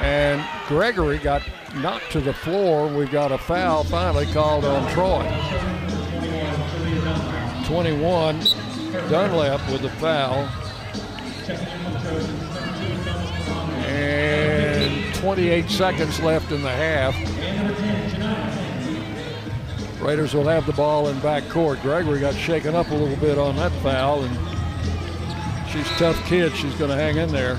and Gregory got knocked to the floor. We've got a foul finally called on Troy. 21, Dunlap with the foul. And 28 seconds left in the half. Raiders will have the ball in back court. Gregory got shaken up a little bit on that foul, and she's a tough kid. She's going to hang in there.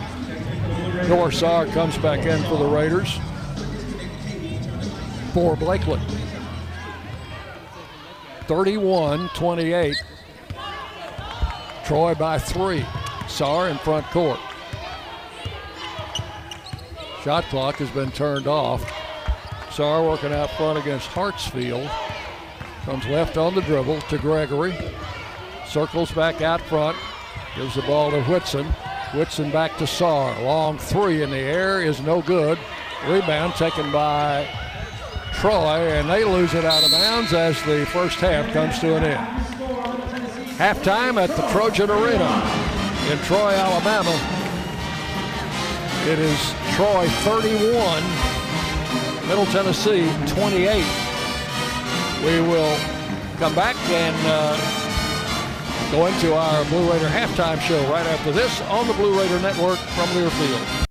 Dor Saar comes back in for the Raiders for Blakely. 31 28. Troy by three. Saar in front court. Shot clock has been turned off. Saar working out front against Hartsfield. Comes left on the dribble to Gregory. Circles back out front. Gives the ball to Whitson. Whitson back to Saar. Long three in the air is no good. Rebound taken by Troy, and they lose it out of bounds as the first half comes to an end. Halftime at the Trojan Arena in Troy, Alabama. It is Troy 31, Middle Tennessee 28. We will come back and uh, go into our Blue Raider halftime show right after this on the Blue Raider Network from Learfield.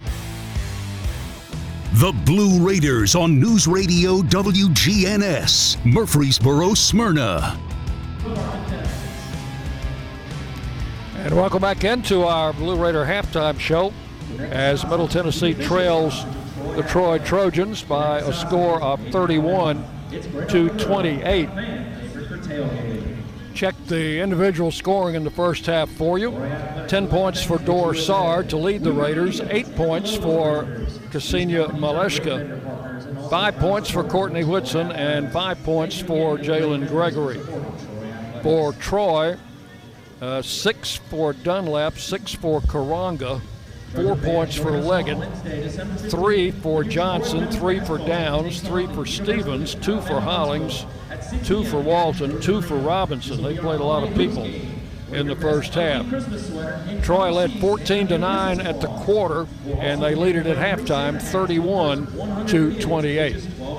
The Blue Raiders on News Radio WGNS, Murfreesboro, Smyrna. And welcome back into our Blue Raider halftime show as Middle Tennessee trails the Troy Trojans by a score of 31 to 28. Check the individual scoring in the first half for you. 10 points for Dor Saar to lead the Raiders, 8 points for Ksenia Maleshka, 5 points for Courtney Whitson, and 5 points for Jalynn Gregory. For Troy, uh, 6 for Dunlap, 6 for Koranga, four points for Leggett, three for Johnson, three for Downs, three for Stevens, two for Hollings, two for Walton, two for Robinson. They played a lot of people in the first half. Troy led 14 to 9 at the quarter, and they lead it at halftime 31 to 28.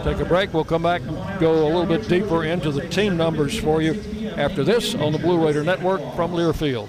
Take a break. We'll come back and go a little bit deeper into the team numbers for you after this on the Blue Raider Network from Learfield.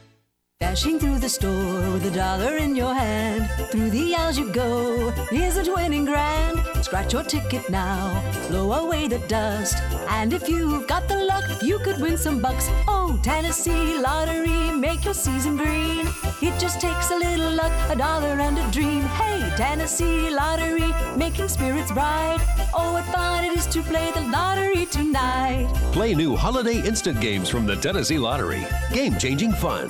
Dashing through the store with a dollar in your hand. Through the aisles you go. Isn't winning grand? Scratch your ticket now. Blow away the dust. And if you've got the luck, you could win some bucks. Oh, Tennessee Lottery, make your season green. It just takes a little luck, a dollar and a dream. Hey, Tennessee Lottery, making spirits bright. Oh, what fun it is to play the lottery tonight. Play new holiday instant games from the Tennessee Lottery. Game changing fun.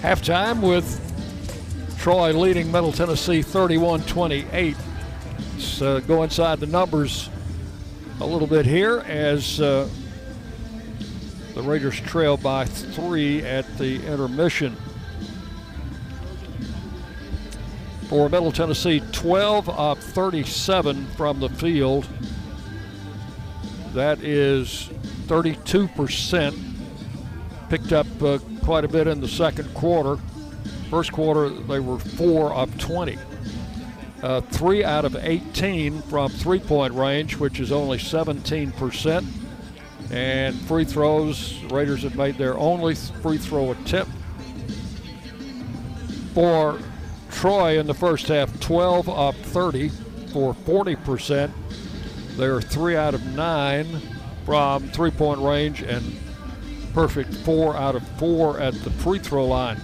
Halftime with Troy leading Middle Tennessee 31 28. Let's uh, go inside the numbers a little bit here as uh, the Raiders trail by three at the intermission. For Middle Tennessee, 12 of 37 from the field. That is 32%. Picked up uh, quite a bit in the second quarter. First quarter, they were four of 20. Uh, three out of 18 from three point range, which is only 17%. And free throws, Raiders have made their only free throw attempt. For Troy in the first half, 12 of 30 for 40%. They're three out of nine from three point range and perfect four out of four at the free throw line.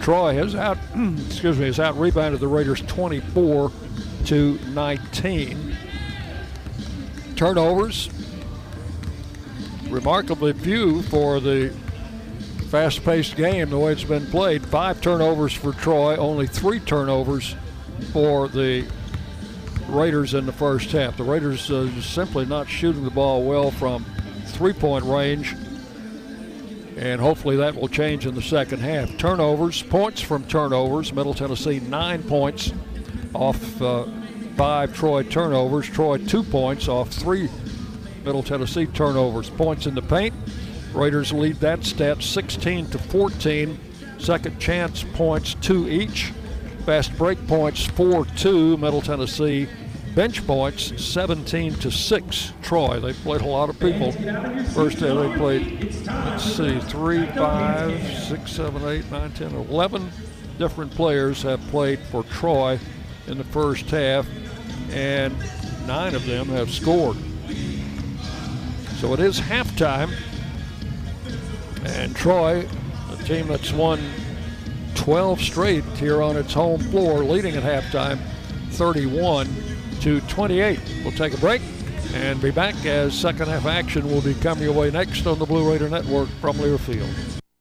Troy has out, excuse me, has out rebounded the Raiders 24 to 19. Turnovers, remarkably few for the fast-paced game the way it's been played. Five turnovers for Troy, only three turnovers for the Raiders in the first half. The Raiders uh, simply not shooting the ball well from three-point range and hopefully that will change in the second half. Turnovers, points from turnovers. Middle Tennessee nine points off uh, five Troy turnovers. Troy two points off three Middle Tennessee turnovers. Points in the paint. Raiders lead that stat 16 to 14. Second chance points two each. Fast break points 4-2. Middle Tennessee bench points 17 to 6 troy they played a lot of people. First day they played let's see 3 5 6 7 8 9 10 11 different players have played for troy in the first half and nine of them have scored. So it is halftime and troy a team that's won 12 straight here on its home floor leading at halftime 31 to 28. We'll take a break and be back as second half action will be coming your way next on the Blue Raider Network from Learfield.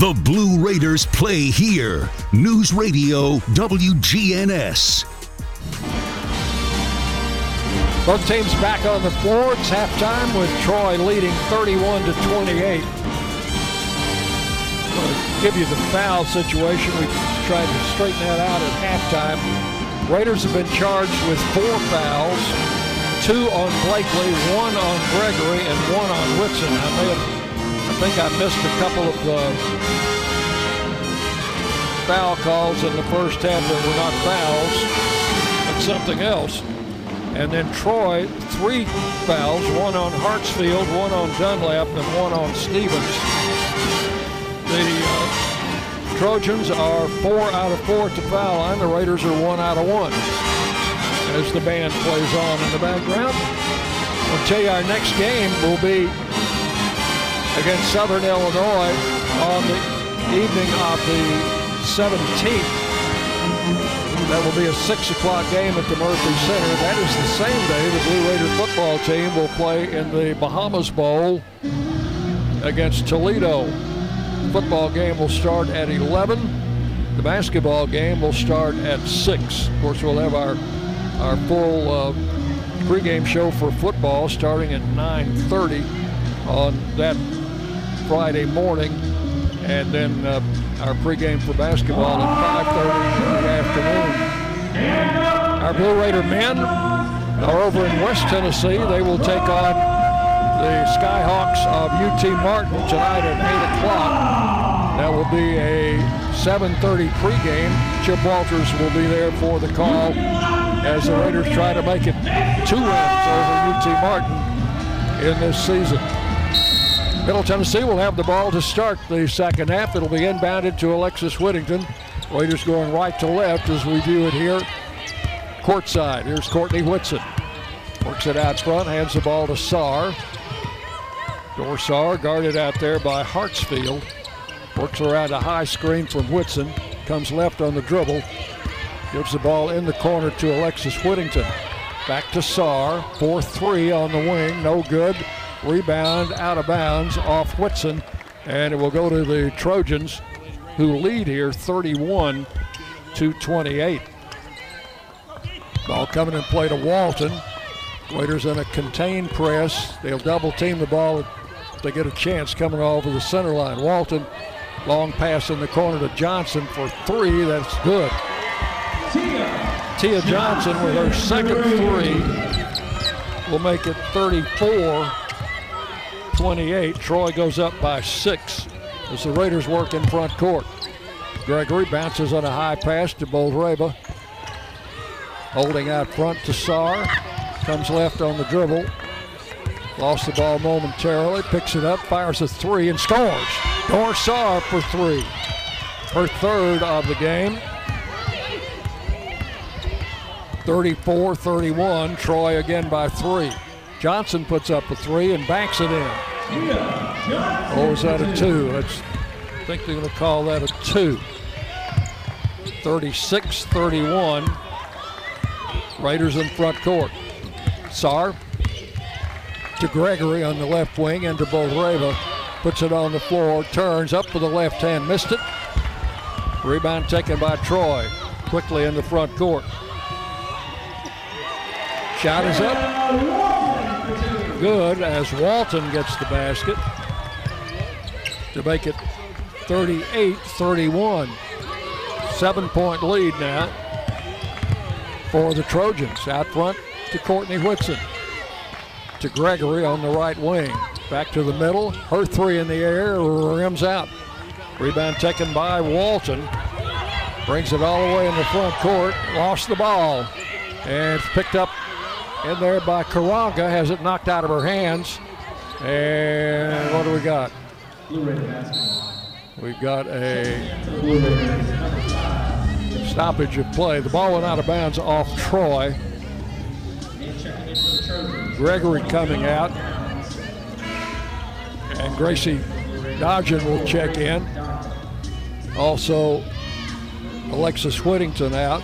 The Blue Raiders play here. News Radio WGNS. Both teams back on the floor. It's halftime with Troy leading 31 to 28. I'm going to give you the foul situation. We tried to straighten that out at halftime. Raiders have been charged with four fouls. two on Blakely, one on Gregory, and one on Whitson. I may have, think I missed a couple of uh, foul calls in the first half that were not fouls, but something else. And then Troy, three fouls, one on Hartsfield, one on Dunlap, and one on Stevens. The uh, Trojans are four out of four to foul line. The Raiders are one out of one. As the band plays on in the background, I'll tell you our next game will be against Southern Illinois on the evening of the 17th. That will be a 6 o'clock game at the Murphy Center. That is the same day the Blue Raider football team will play in the Bahamas Bowl against Toledo. The football game will start at 11. The basketball game will start at 6. Of course, we'll have our, our full uh, pregame show for football starting at 9.30 on that Friday morning. And then uh, our pregame for basketball at 5.30 in the afternoon. Our Blue Raider men are over in West Tennessee. They will take on the Skyhawks of UT Martin tonight at 8 o'clock. That will be a 7.30 pregame. Chip Walters will be there for the call as the Raiders try to make it two wins over UT Martin in this season. Middle Tennessee will have the ball to start the second half. It'll be inbounded to Alexis Whittington. Raiders going right to left as we view it here. Courtside. Here's Courtney Whitson. Works it out front, hands the ball to Saar. Dor Saar guarded out there by Hartsfield. Works around a high screen from Whitson. Comes left on the dribble. Gives the ball in the corner to Alexis Whittington. Back to Saar. 4 3 on the wing. No good. Rebound out of bounds off Whitson. And it will go to the Trojans who lead here 31 to 28. Ball coming in play to Walton. Raiders in a contained press. They'll double team the ball if they get a chance coming over the center line. Walton, long pass in the corner to Johnson for three. That's good. Tia Johnson with her second three will make it 34 28. Troy goes up by six as the Raiders work in front court. Gregory bounces on a high pass to Boldyreva. Holding out front to Saar. Comes left on the dribble. Lost the ball momentarily. Picks it up, fires a three, and scores. Dor Saar for three. Her third of the game. 34 31. Troy again by three. Johnson puts up a three and backs it in. Oh, or was that a two? Let's, I think they're going to call that a two. 36 31. Raiders in front court. Saar to Gregory on the left wing and to Boldyreva. Puts it on the floor, turns up for the left hand, missed it. Rebound taken by Troy. Quickly in the front court. Shot is up. Good as Walton gets the basket to make it 38 31. Seven point lead now for the Trojans. Out front to Courtney Whitson. To Gregory on the right wing. Back to the middle. Her three in the air, rims out. Rebound taken by Walton. Brings it all the way in the front court. Lost the ball. And it's picked up in there by Koranga. Has it knocked out of her hands. And what do we got? We've got a stoppage of play. The ball went out of bounds off Troy. Gregory coming out. And Gracie Dodgen will check in. Also, Alexis Whittington out.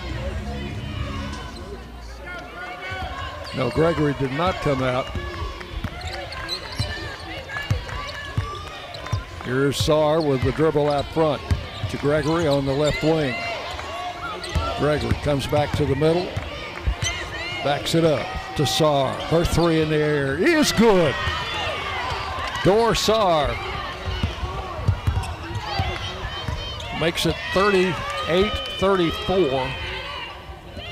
No, Gregory did not come out. Here's Saar with the dribble out front to Gregory on the left wing. Gregory comes back to the middle, backs it up to Saar. Her three in the air is good. Dor Saar makes it 38 34.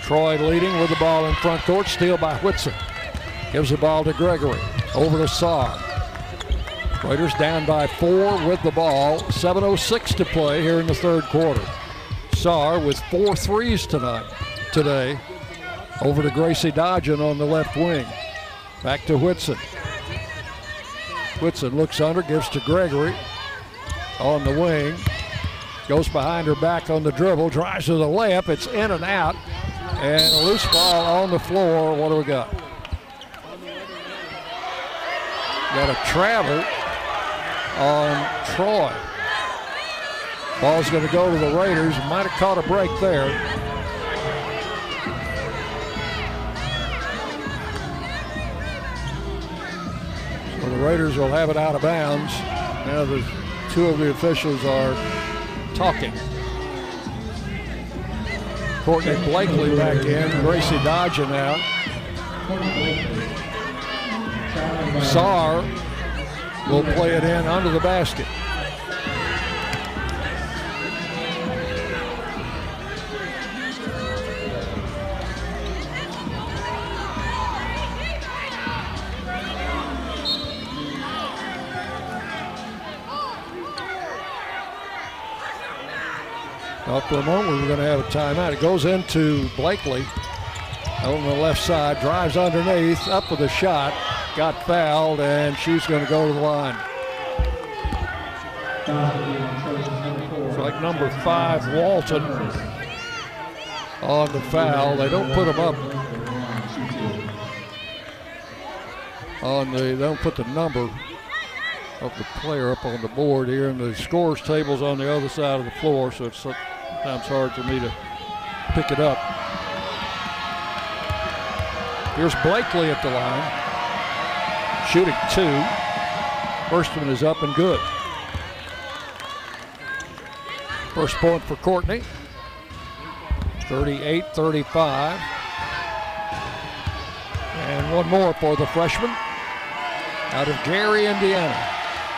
Troy leading with the ball in front court, steal by Whitson. Gives the ball to Gregory. Over to Saar. Raiders down by four with the ball. 7.06 to play here in the third quarter. Saar with four threes tonight, today. Over to Gracie Dodgen on the left wing. Back to Whitson. Whitson looks under, gives to Gregory on the wing. Goes behind her back on the dribble, drives to the layup. It's in and out. And a loose ball on the floor. What do we got? Got a travel on Troy. Ball's going to go to the Raiders. Might have caught a break there. So the Raiders will have it out of bounds. Now the two of the officials are talking. Courtney Blakely back in, Gracie Dodgen out. Saar will play it in under the basket. Well, for a moment, we were going to have a timeout. It goes into Blakely on the left side, drives underneath, up with a shot, got fouled, and she's going to go to the line. It's like number five, Walton, on the foul. They don't put him up on the, they don't put the number of the player up on the board here, and the scores table's on the other side of the floor, so it's sometimes hard for me to pick it up. Here's Blakely at the line, shooting two. First one is up and good. First point for Courtney, 38-35. And one more for the freshman out of Gary, Indiana.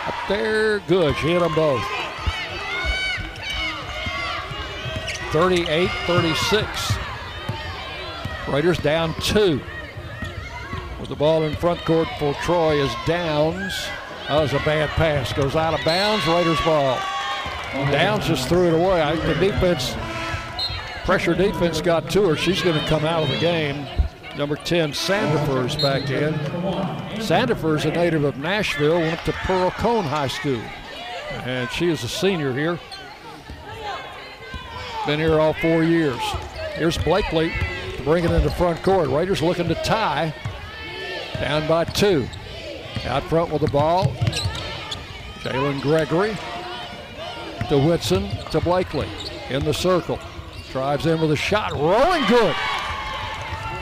Up there, good. She hit them both. 38-36. Raiders down two. With the ball in front court for Troy is Downs. That was a bad pass. Goes out of bounds. Raiders ball. Downs just threw it away. I the defense, pressure defense got to her. She's going to come out of the game. Number 10, Sandifer's back in. Sandifer's a native of Nashville, went to Pearl Cohn High School. And she is a senior here. Been here all four years. Here's Blakely to bring it into front court. Raiders looking to tie. Down by two. Out front with the ball. Jalynn Gregory to Whitson to Blakely in the circle. Drives in with a shot. Rolling good.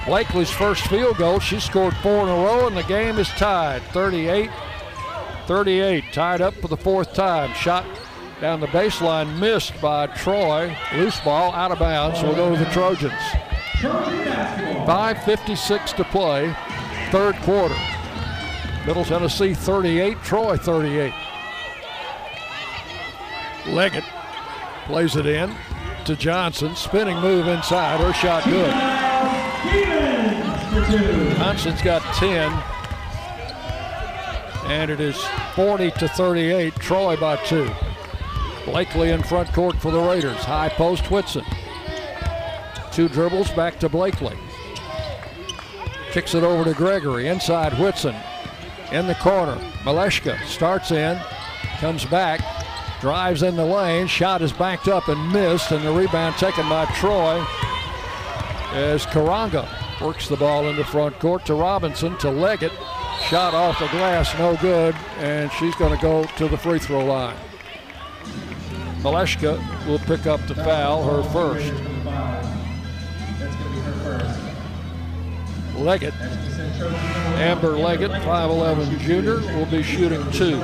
Blakely's first field goal. She scored four in a row, and the game is tied 38 38. Tied up for the fourth time. Shot down the baseline, missed by Troy. Loose ball out of bounds. We'll go to the Trojans. 5.56 to play, third quarter. Middle Tennessee 38, Troy 38. Leggett plays it in to Johnson. Spinning move inside. Her shot good. Johnson's got 10. And it is 40 to 38. Troy by two. Blakely in front court for the Raiders. High post Whitson. Two dribbles back to Blakely. Kicks it over to Gregory. Inside Whitson. In the corner. Maleshka starts in. Comes back. Drives in the lane. Shot is backed up and missed. And the rebound taken by Troy as Koranga works the ball into front court to Robinson to Leggett. Shot off the glass, no good, and she's going to go to the free throw line. Maleshka will pick up the foul, her first. Leggett, Amber Leggett, 5'11 junior, will be shooting two.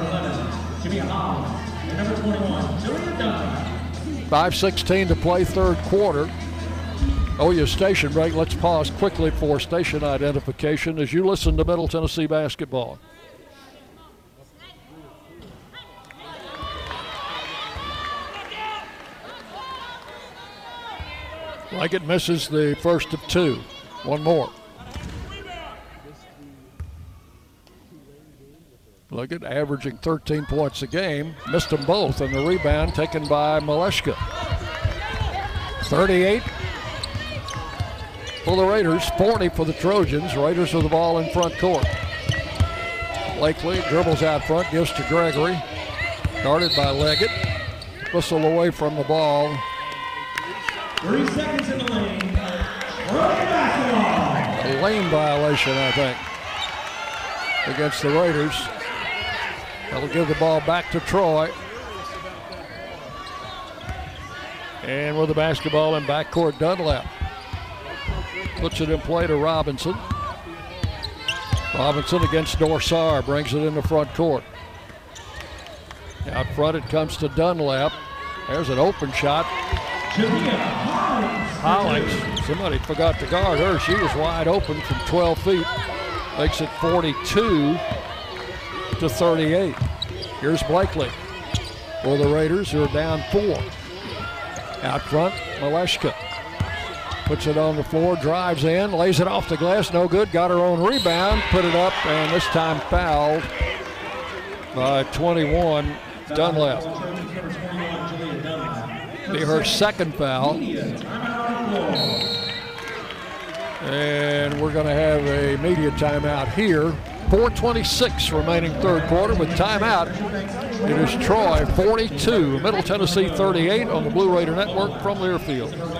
5.16 to play third quarter. Oh, your station break. Let's pause quickly for station identification as you listen to Middle Tennessee basketball. Leggett misses the first of two. One more. Leggett averaging 13 points a game. Missed them both, and the rebound taken by Maleshka. 38 for the Raiders, 40 for the Trojans. Raiders with the ball in front court. Blakely dribbles out front, gives to Gregory. Guarded by Leggett. Whistle away from the ball. Three seconds in the lane. A lane violation, I think, against the Raiders. That'll give the ball back to Troy. And with the basketball in backcourt, Dunlap puts it in play to Robinson. Robinson against Dor Saar brings it in the front court. Out front it comes to Dunlap. There's an open shot. Hollings, somebody forgot to guard her. She was wide open from 12 feet. Makes it 42 to 38. Here's Blakely for the Raiders who are down four. Out front, Maleshka puts it on the floor, drives in, lays it off the glass, no good. Got her own rebound, put it up, and this time fouled by 21 Dunlap. Be her second foul. And we're going to have a media timeout here. 426 remaining third quarter with timeout. It is Troy 42, Middle Tennessee 38 on the Blue Raider Network from Learfield.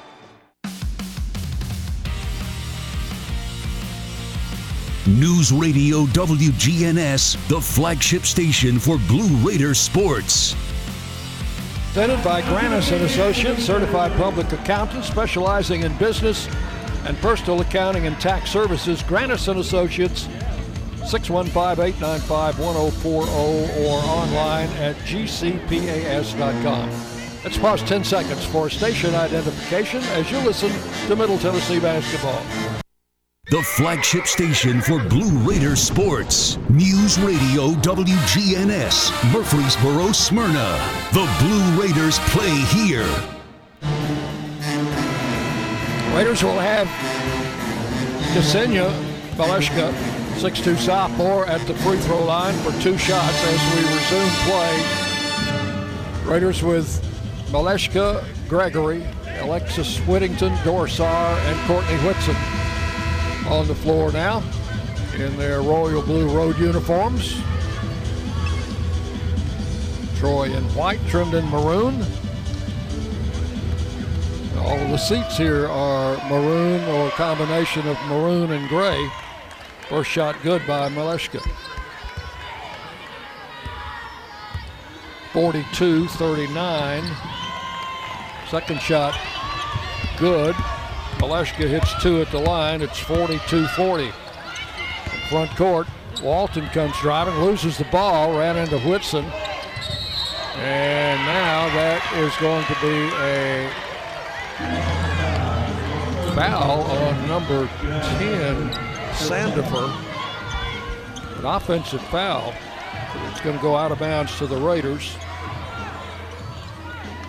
News Radio WGNS, the flagship station for Blue Raider sports. Presented by Granis and Associates, certified public accountants specializing in business and personal accounting and tax services. Granis and Associates, 615-895-1040 or online at gcpas.com. Let's pause 10 seconds for station identification as you listen to Middle Tennessee basketball. The flagship station for Blue Raider sports. News Radio WGNS, Murfreesboro, Smyrna. The Blue Raiders play here. Raiders will have Ksenia Maleshka, 6'2 sophomore, at the free throw line for two shots as we resume play. Raiders with Maleshka, Gregory, Alexis Whittington, Dor Saar, and Courtney Whitson on the floor now in their royal blue road uniforms. Troy in white, trimmed in maroon. All the seats here are maroon or a combination of maroon and gray. First shot good by Maleshka. 42 39. Second shot good. Maleshka hits two at the line. It's 42 40. In front court, Walton comes driving, loses the ball, ran into Whitson. And now that is going to be a foul on number 10, Sandifer. An offensive foul. It's going to go out of bounds to the Raiders.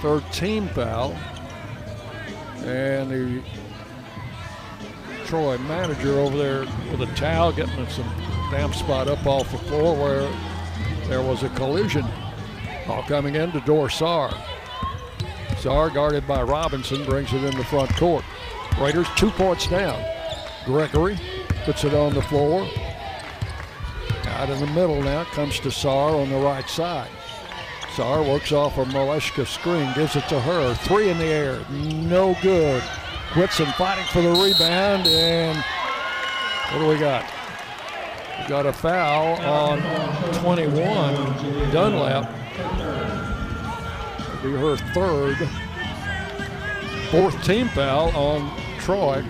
Third team foul. And the Troy manager over there with a towel getting some damp spot up off the floor where there was a collision. Ball coming in to Dorsar. Saar guarded by Robinson brings it in the front court. Raiders two points down. Gregory puts it on the floor. Out in the middle now comes to Saar on the right side. Saar works off a Maleshka screen, gives it to her. Three in the air, no good. Whitson fighting for the rebound, and what do we got? We got a foul on 21, Dunlap. Be her third. Fourth team foul on Troy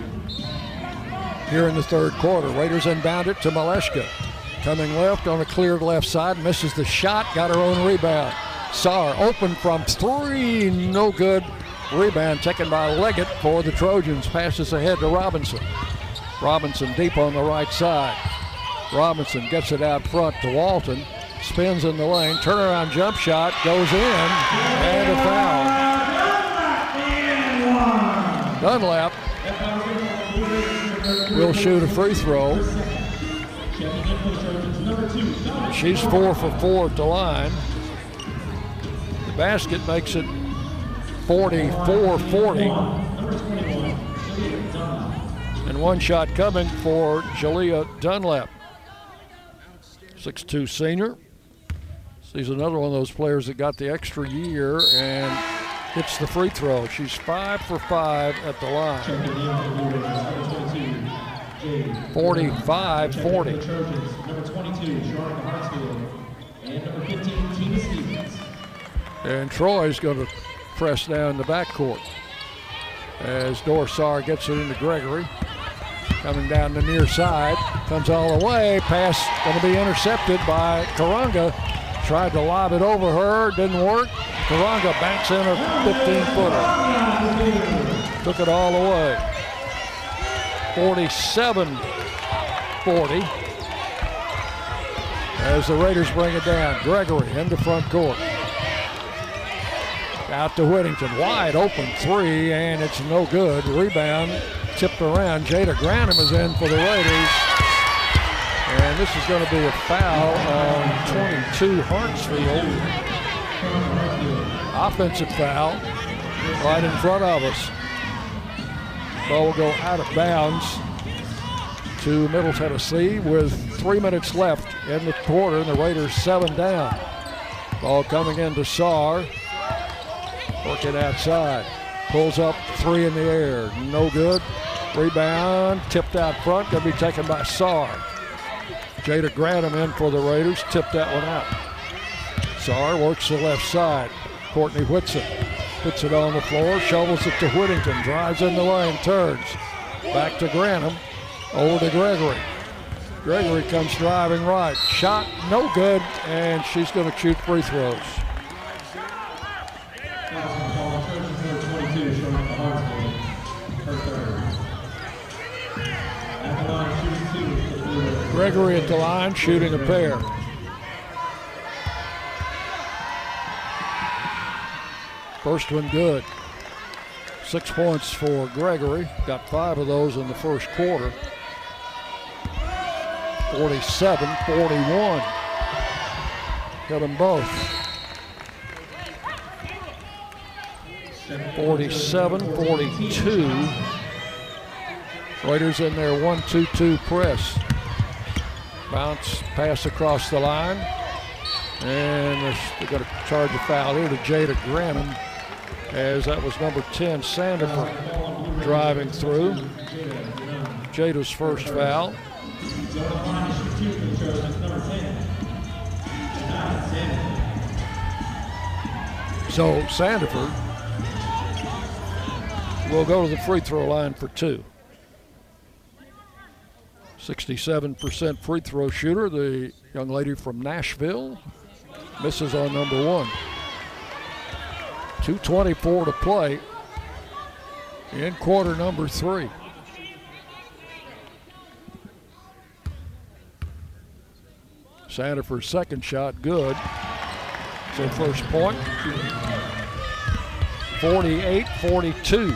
here in the third quarter. Raiders inbound it to Maleshka. Coming left on a cleared left side, misses the shot, got her own rebound. Saar open from three, no good. Rebound taken by Leggett for the Trojans. Passes ahead to Robinson. Robinson deep on the right side. Robinson gets it out front to Walton. Spins in the lane. Turnaround jump shot goes in. And a foul. Dunlap will shoot a free throw. She's four for four at the line. The basket makes it 44-40. And one shot coming for Jalea Dunlap. 6'2 senior. She's another one of those players that got the extra year and hits the free throw. She's five for five at the line. 45 40. Number 22, Sharon Hartsfield. And number 15, Tina Stevens. And Troy's going to press down the backcourt as Dor Saar gets it into Gregory. Coming down the near side, comes all the way. Pass going to be intercepted by Koranga. Tried to lob it over her, didn't work. Koranga banks in a 15 footer. Took it all the way. 47 40 as the Raiders bring it down. Gregory into front court. Out to Whittington. Wide open three, and it's no good. Rebound tipped around. Jada Granum is in for the Raiders. And this is going to be a foul on 22 Hartsfield. Offensive foul right in front of us. Ball will go out of bounds to Middle Tennessee with three minutes left in the quarter, and the Raiders seven down. Ball coming into Saar. Working outside. Pulls up three in the air. No good. Rebound. Tipped out front. Going to be taken by Saar. Jada Granum in for the Raiders. Tipped that one out. Saar works the left side. Courtney Whitson puts it on the floor. Shovels it to Whittington. Drives in the lane. Turns. Back to Granum. Over to Gregory. Gregory comes driving right. Shot no good. And she's going to shoot free throws. Gregory at the line shooting a pair. First one good. Six points for Gregory. Got five of those in the first quarter. 47 41. Got them both. 47 42. Raiders in their 1 2 2 press. Bounce pass across the line. And they're going to charge a foul here to Jada Granum as that was number 10, Sandifer, driving through. Jada's first foul. So Sandiford will go to the free throw line for two. 67% free throw shooter, the young lady from Nashville, misses on number one. 2.24 to play in quarter number three. Sandifer's second shot, good. So first point. 48 42.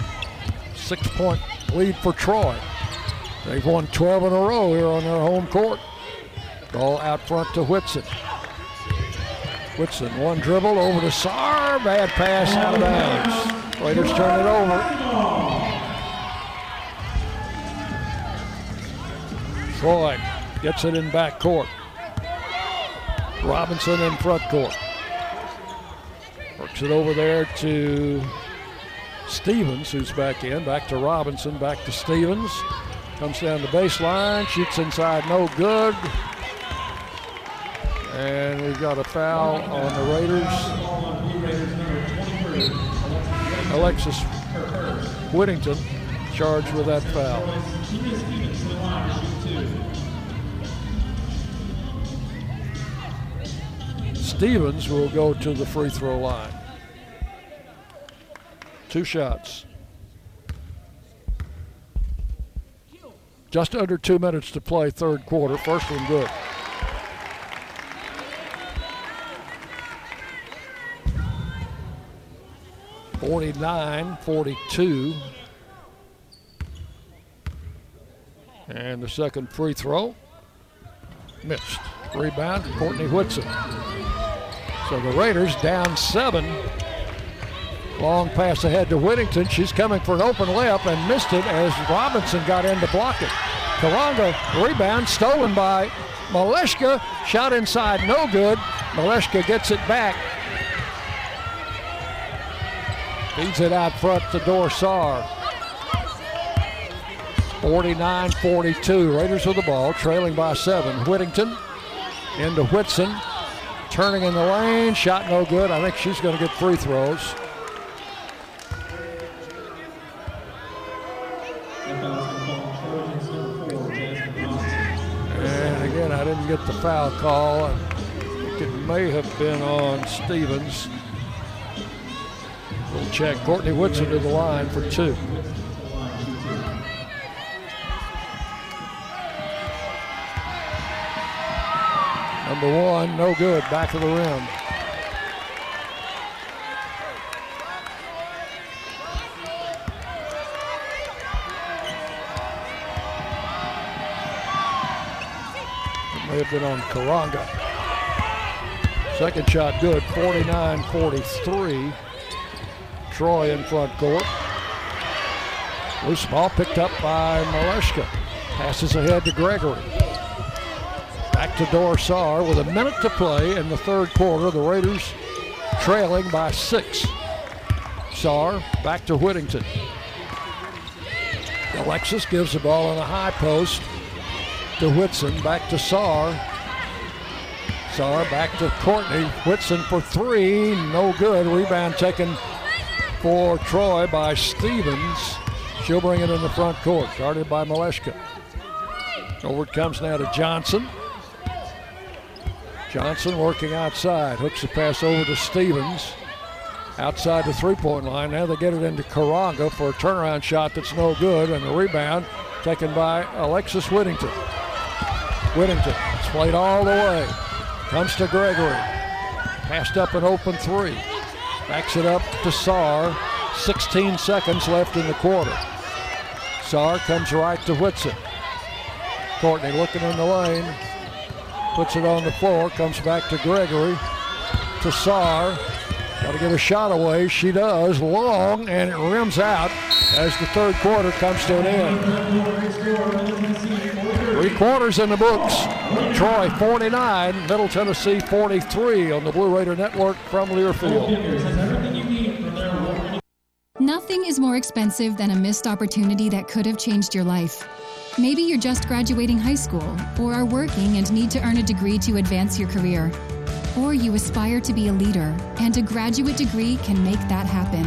Six point lead for Troy. They've won 12 in a row here on their home court. Ball out front to Whitson. Whitson, one dribble over to Saar. Bad pass out of bounds. Raiders turn it over. Troy gets it in back court. Robinson in front court. Works it over there to Stevens, who's back in. Back to Robinson, back to Stevens. Comes down the baseline, shoots inside, no good. And we've got a foul on the Raiders. Alexis Whittington charged with that foul. Stevens will go to the free throw line. Two shots. Just under two minutes to play, third quarter. First one good. Forty-nine, forty-two. And the second free throw. Missed. Rebound, Courtney Whitson. So the Raiders down seven. Long pass ahead to Whittington. She's coming for an open layup and missed it as Robinson got in to block it. Koranga rebound stolen by Maleshka. Shot inside, no good. Maleshka gets it back. Feeds it out front to Dor Saar. 49-42. Raiders with the ball, trailing by seven. Whittington into Whitson. Turning in the lane, shot no good. I think she's going to get free throws. Get the foul call. Think it may have been on Stevens. We'll check. Courtney Whitson to the line for two. Number one, no good, back of the rim. Been on Koranga. Second shot good, 49-43. Troy in front court. Loose ball picked up by Maleshka. Passes ahead to Gregory. Back to Dor Saar with a minute to play in the third quarter. The Raiders trailing by six. Saar back to Whittington. Alexis gives the ball in a high post to Whitson. Back to Saar. Saar back to Courtney. Whitson for three. No good. Rebound taken for Troy by Stevens. She'll bring it in the front court. Guarded by Maleshka. Over it comes now to Johnson. Johnson working outside. Hooks the pass over to Stevens. Outside the three point line. Now they get it into Koranga for a turnaround shot that's no good. And the rebound taken by Alexis Whittington. Whittington. It's played all the way. Comes to Gregory. Passed up an open three. Backs it up to Saar. 16 seconds left in the quarter. Saar comes right to Whitson. Courtney looking in the lane. Puts it on the floor. Comes back to Gregory. To Saar. Got to get a shot away. She does. Long, and it rims out as the third quarter comes to an end. Three quarters in the books. Troy 49, Middle Tennessee 43 on the Blue Raider Network from Learfield. Nothing is more expensive than a missed opportunity that could have changed your life. Maybe you're just graduating high school, or are working and need to earn a degree to advance your career. Or you aspire to be a leader, and a graduate degree can make that happen.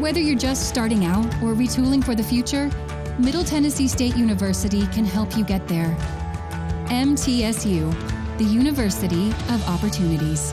Whether you're just starting out or retooling for the future, Middle Tennessee State University can help you get there. MTSU, the University of Opportunities.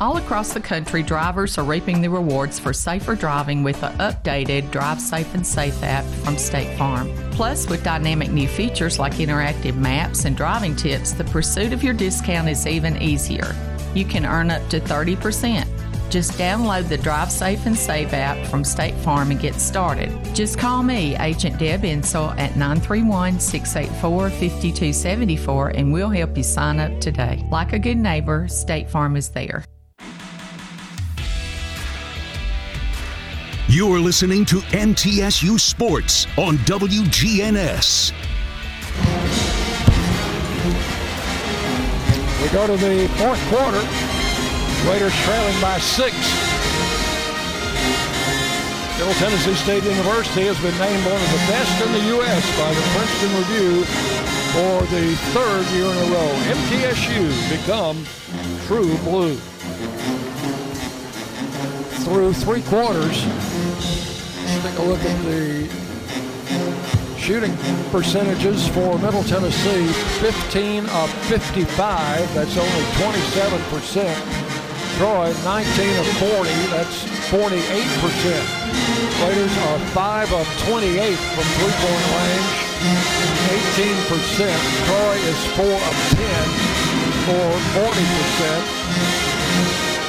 All across the country, drivers are reaping the rewards for safer driving with the updated Drive Safe and Save app from State Farm. Plus, with dynamic new features like interactive maps and driving tips, the pursuit of your discount is even easier. You can earn up to 30%. Just download the Drive Safe and Save app from State Farm and get started. Just call me, Agent Deb Insell, at 931 684 5274 and we'll help you sign up today. Like a good neighbor, State Farm is there. You're listening to MTSU Sports on WGNS. We go to the fourth quarter. Raiders trailing by six. Middle Tennessee State University has been named one of the best in the U.S. by the Princeton Review for the third year in a row. MTSU become true blue. Through three quarters, let's take a look at the shooting percentages for Middle Tennessee 15 of 55, that's only 27%. Troy 19 of 40, that's 48%. Raiders are 5 of 28 from three point range, 18%. Troy is 4 of 10 for 40%.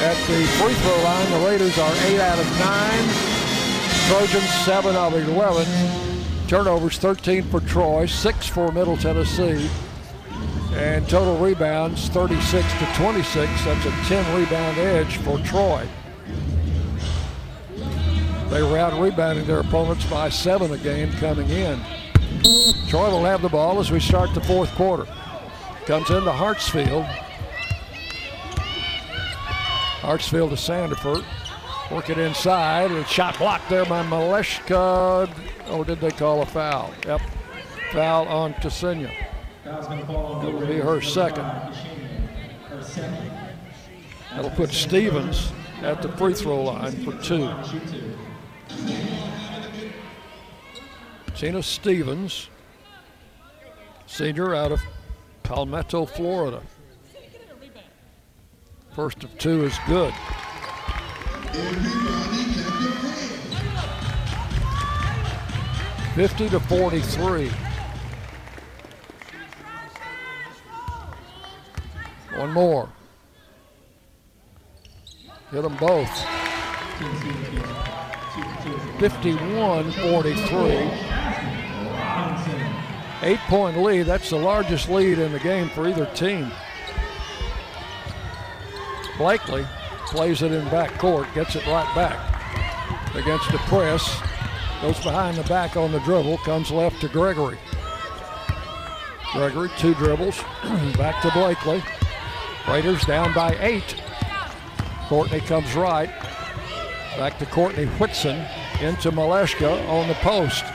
At the free throw line, the Raiders are 8 out of 9. Trojans 7 of 11. Turnovers 13 for Troy, 6 for Middle Tennessee. And total rebounds 36 to 26. That's a 10 rebound edge for Troy. They were out rebounding their opponents by seven a game coming in. Troy will have the ball as we start the fourth quarter. Comes into Hartsfield. Hartsfield to Sandiford. Work it inside. A shot blocked there by Maleshka. Oh, did they call a foul? Yep. Foul on Ksenia. It'll be her second. That'll put Stevens at the free throw line for two. Tina Stevens, senior out of Palmetto, Florida. First of two is good. Fifty to forty-three. One more. Hit them both. 51 43. Eight point lead. That's the largest lead in the game for either team. Blakely plays it in back court, gets it right back against the press. Goes behind the back on the dribble, comes left to Gregory. Gregory, two dribbles, back to Blakely. Raiders down by eight. Courtney comes right. Back to Courtney Whitson into Maleshka on the post.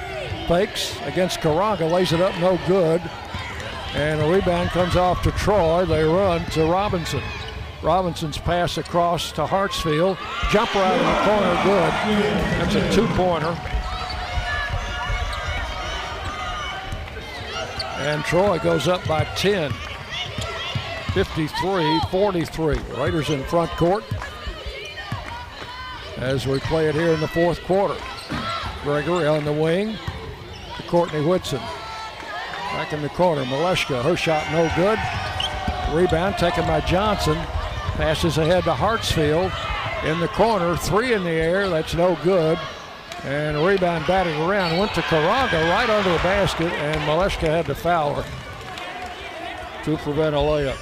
Fakes against Koranga, lays it up, no good. And a rebound comes off to Troy. They run to Robinson. Robinson's pass across to Hartsfield. Jumper out of the corner, good. That's a two-pointer. And Troy goes up by 10. 53-43. Raiders in front court as we play it here in the fourth quarter. Gregory on the wing to Courtney Whitson. Back in the corner, Maleshka, her shot no good. Rebound taken by Johnson. Passes ahead to Hartsfield in the corner, three in the air, that's no good. And rebound batted around, went to Koranga right under the basket, and Maleshka had to foul her to prevent a layup.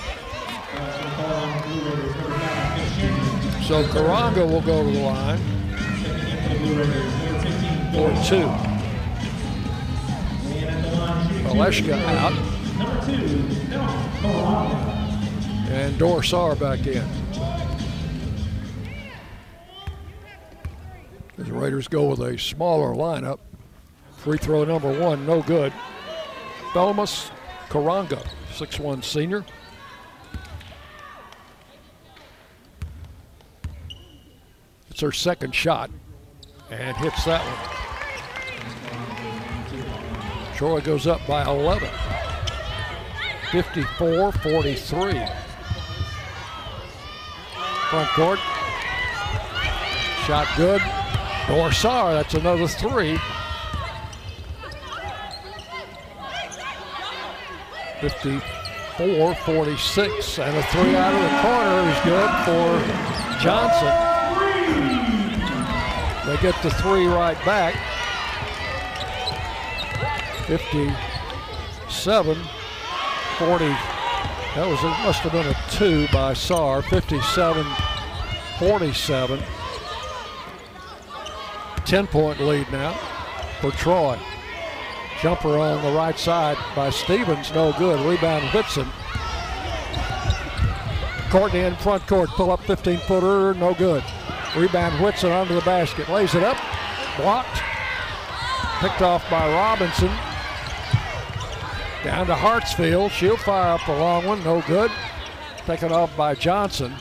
So Koranga will go to the line for two. Maleshka out and Dor Saar back in. The Raiders go with a smaller lineup. Free throw number one, no good. Felmas Koranga, 6'1 senior. It's her second shot and hits that one. Troy goes up by 11. 54 43. Front court. Shot good. Dor Saar, that's another three. 54 46. And a three out of the corner is good for Johnson. They get the three right back. 57 40. That was it must have been a two by Saar. 57 47. 10 point lead now for Troy. Jumper on the right side by Stevens, no good. Rebound Whitson. Courtney in front court, pull up 15 footer, no good. Rebound Whitson under the basket, lays it up, blocked, picked off by Robinson. Down to Hartsfield, she'll fire up a long one, no good. Taken off by Johnson,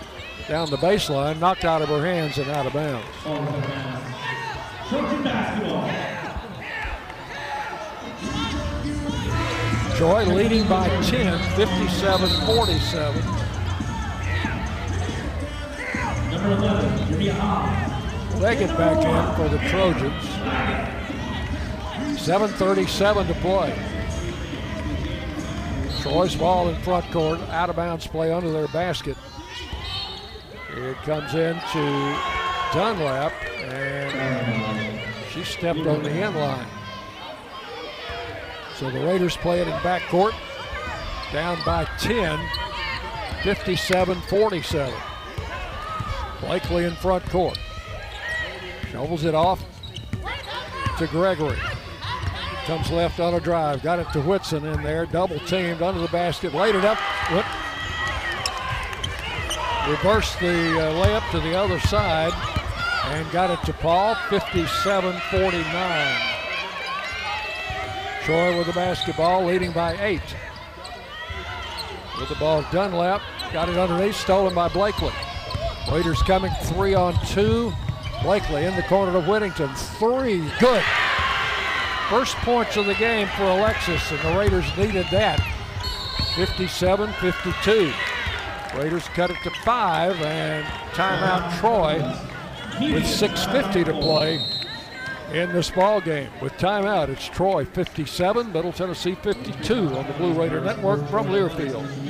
down the baseline, knocked out of her hands and out of bounds. Troy leading by 10, 57-47. Number 11, Jimmy They back in for the Trojans. 7.37 to play. Troy's ball in front court, out of bounds play under their basket. It comes into Dunlap, and she stepped on the end line. So the Raiders play it in back court, down by 10, 57-47. Blakely in front court. Shovels it off to Gregory. Comes left on a drive. Got it to Whitson in there. Double teamed under the basket. Laid it up. Reversed the uh, layup to the other side and got it to Paul. 57 49. Troy with the basketball, leading by eight. With the ball, Dunlap got it underneath, stolen by Blakely. Raiders coming three on two. Blakely in the corner to Whittington. Three, good. First points of the game for Alexis, and the Raiders needed that. 57 52. Raiders cut it to five, and timeout Troy with 6.50 to play in this ball game. With timeout, it's Troy 57, Middle Tennessee 52 on the Blue Raider Network from Learfield.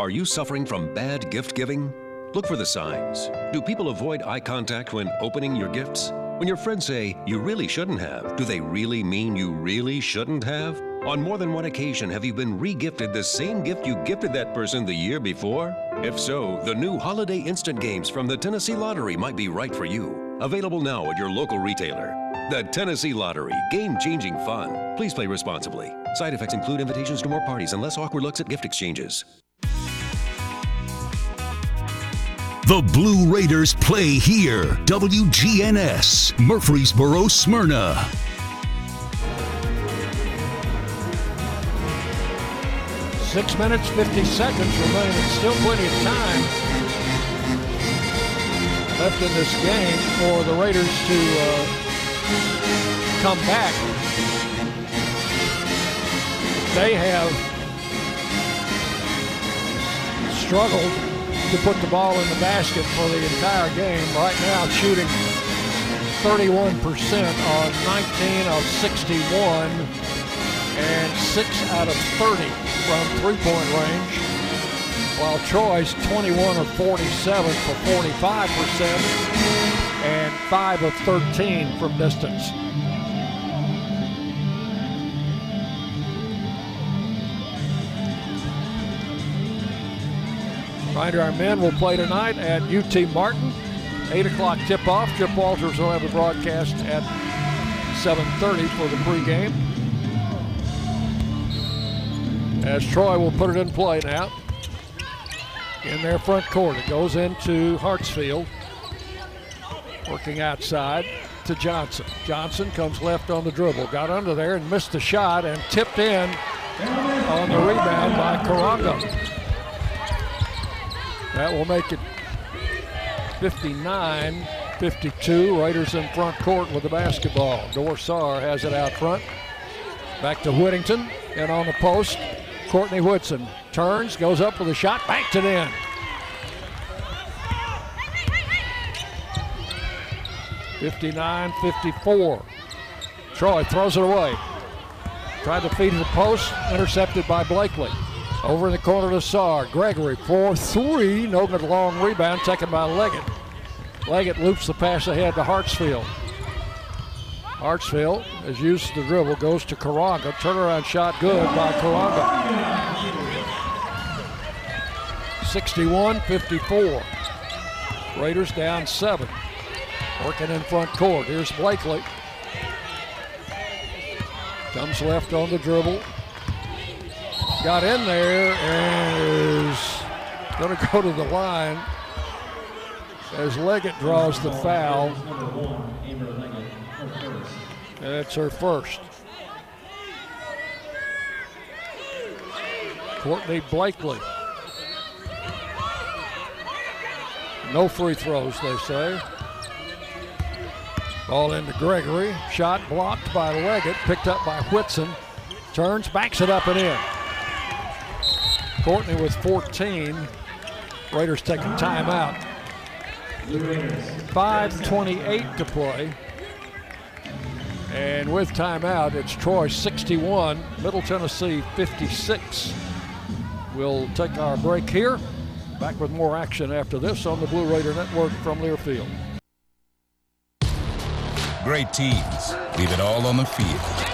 Are you suffering from bad gift giving? Look for the signs. Do people avoid eye contact when opening your gifts? When your friends say, you really shouldn't have, do they really mean you really shouldn't have? On more than one occasion, have you been re-gifted the same gift you gifted that person the year before? If so, the new Holiday Instant Games from the Tennessee Lottery might be right for you. Available now at your local retailer. The Tennessee Lottery, game-changing fun. Please play responsibly. Side effects include invitations to more parties and less awkward looks at gift exchanges. The Blue Raiders play here. WGNS, Murfreesboro, Smyrna. Six minutes, 50 seconds remaining. Still plenty of time. left in this game for the Raiders to uh, come back. They have struggled to put the ball in the basket for the entire game. Right now, shooting 31% on 19 of 61 and 6 out of 30 from three-point range, while Troy's 21 of 47 for 45% and 5 of 13 from distance. Reminder, our men will play tonight at UT Martin. 8 o'clock tip-off. Chip Walters will have the broadcast at 7.30 for the pregame. As Troy will put it in play now. In their front court. It goes into Hartsfield. Working outside to Johnson. Johnson comes left on the dribble. Got under there and missed the shot and tipped in on the rebound by Koranga. That will make it 59 52. Raiders in front court with the basketball. Dor Saar has it out front. Back to Whittington and on the post. Courtney Whitson turns, goes up with a shot, banked it in. Fifty-nine, fifty-four. Troy throws it away. Tried to feed to the post, intercepted by Blakely. Over in the corner to Saar. Gregory for three. No good long rebound taken by Leggett. Leggett loops the pass ahead to Hartsfield. Hartsfield is used to the dribble, goes to Koranga. Turnaround shot good by Koranga. 61 54. Raiders down seven. Working in front court. Here's Blakely. Comes left on the dribble. Got in there and is going to go to the line as Leggett draws the foul. That's her first. Courtney Blakely. No free throws, they say. Ball into Gregory. Shot blocked by Leggett. Picked up by Whitson. Turns, backs it up and in. Courtney with 14. Raiders taking timeout. 5.28 to play. And with timeout, it's Troy 61, Middle Tennessee 56. We'll take our break here. Back with more action after this on the Blue Raider Network from Learfield. Great teams leave it all on the field.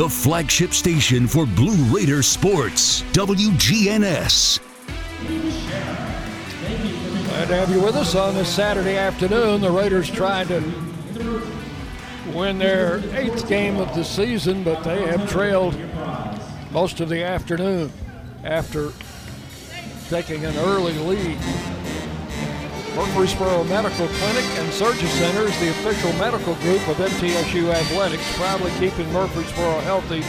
The flagship station for Blue Raider sports, WGNS. Glad to have you with us on this Saturday afternoon. The Raiders tried to win their eighth game of the season, but they have trailed most of the afternoon after taking an early lead. Murfreesboro Medical Clinic and Surgery Center is the official medical group of MTSU Athletics, proudly keeping Murfreesboro healthy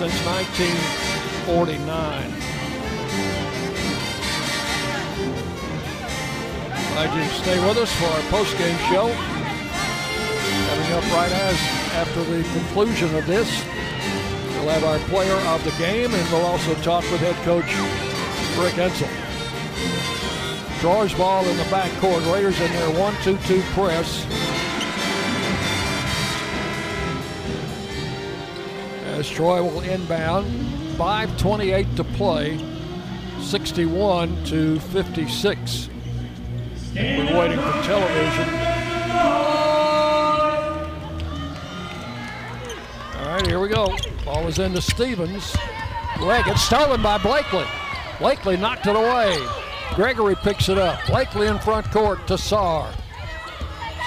since 1949. Glad you stay with us for our post-game show. Coming up right as after the conclusion of this, we'll have our player of the game, and we'll also talk with head coach Rick Insell. Troy's ball in the back court. Raiders in their 1-2-2 press. As Troy will inbound, 5.28 to play, 61 to 56. We're waiting for television. All right, here we go. Ball is into Stevens. Leg, it's stolen by Blakely. Blakely knocked it away. Gregory picks it up. Blakely in front court to Saar.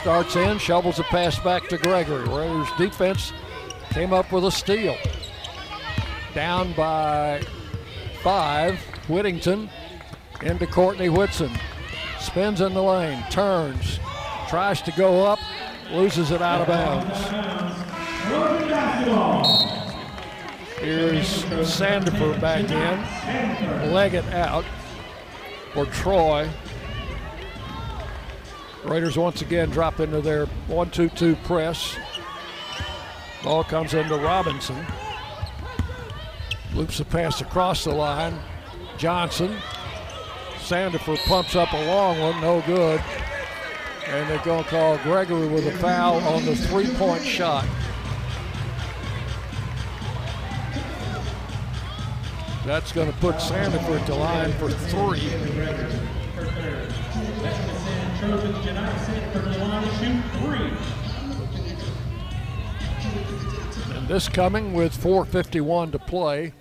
Starts in, shovels a pass back to Gregory. Raiders defense came up with a steal. Down by five. Whittington into Courtney Whitson. Spins in the lane, turns, tries to go up, loses it out of bounds. Here's Sandifer back in. Leggett out for Troy. Raiders once again drop into their 1-2-2 press. Ball comes into Robinson. Loops the pass across the line. Johnson. Sandifer pumps up a long one, no good. And they're going to call Gregory with a foul on the three-point shot. That's going to put Sandifer at the line for three. And this coming with 4.51 to play,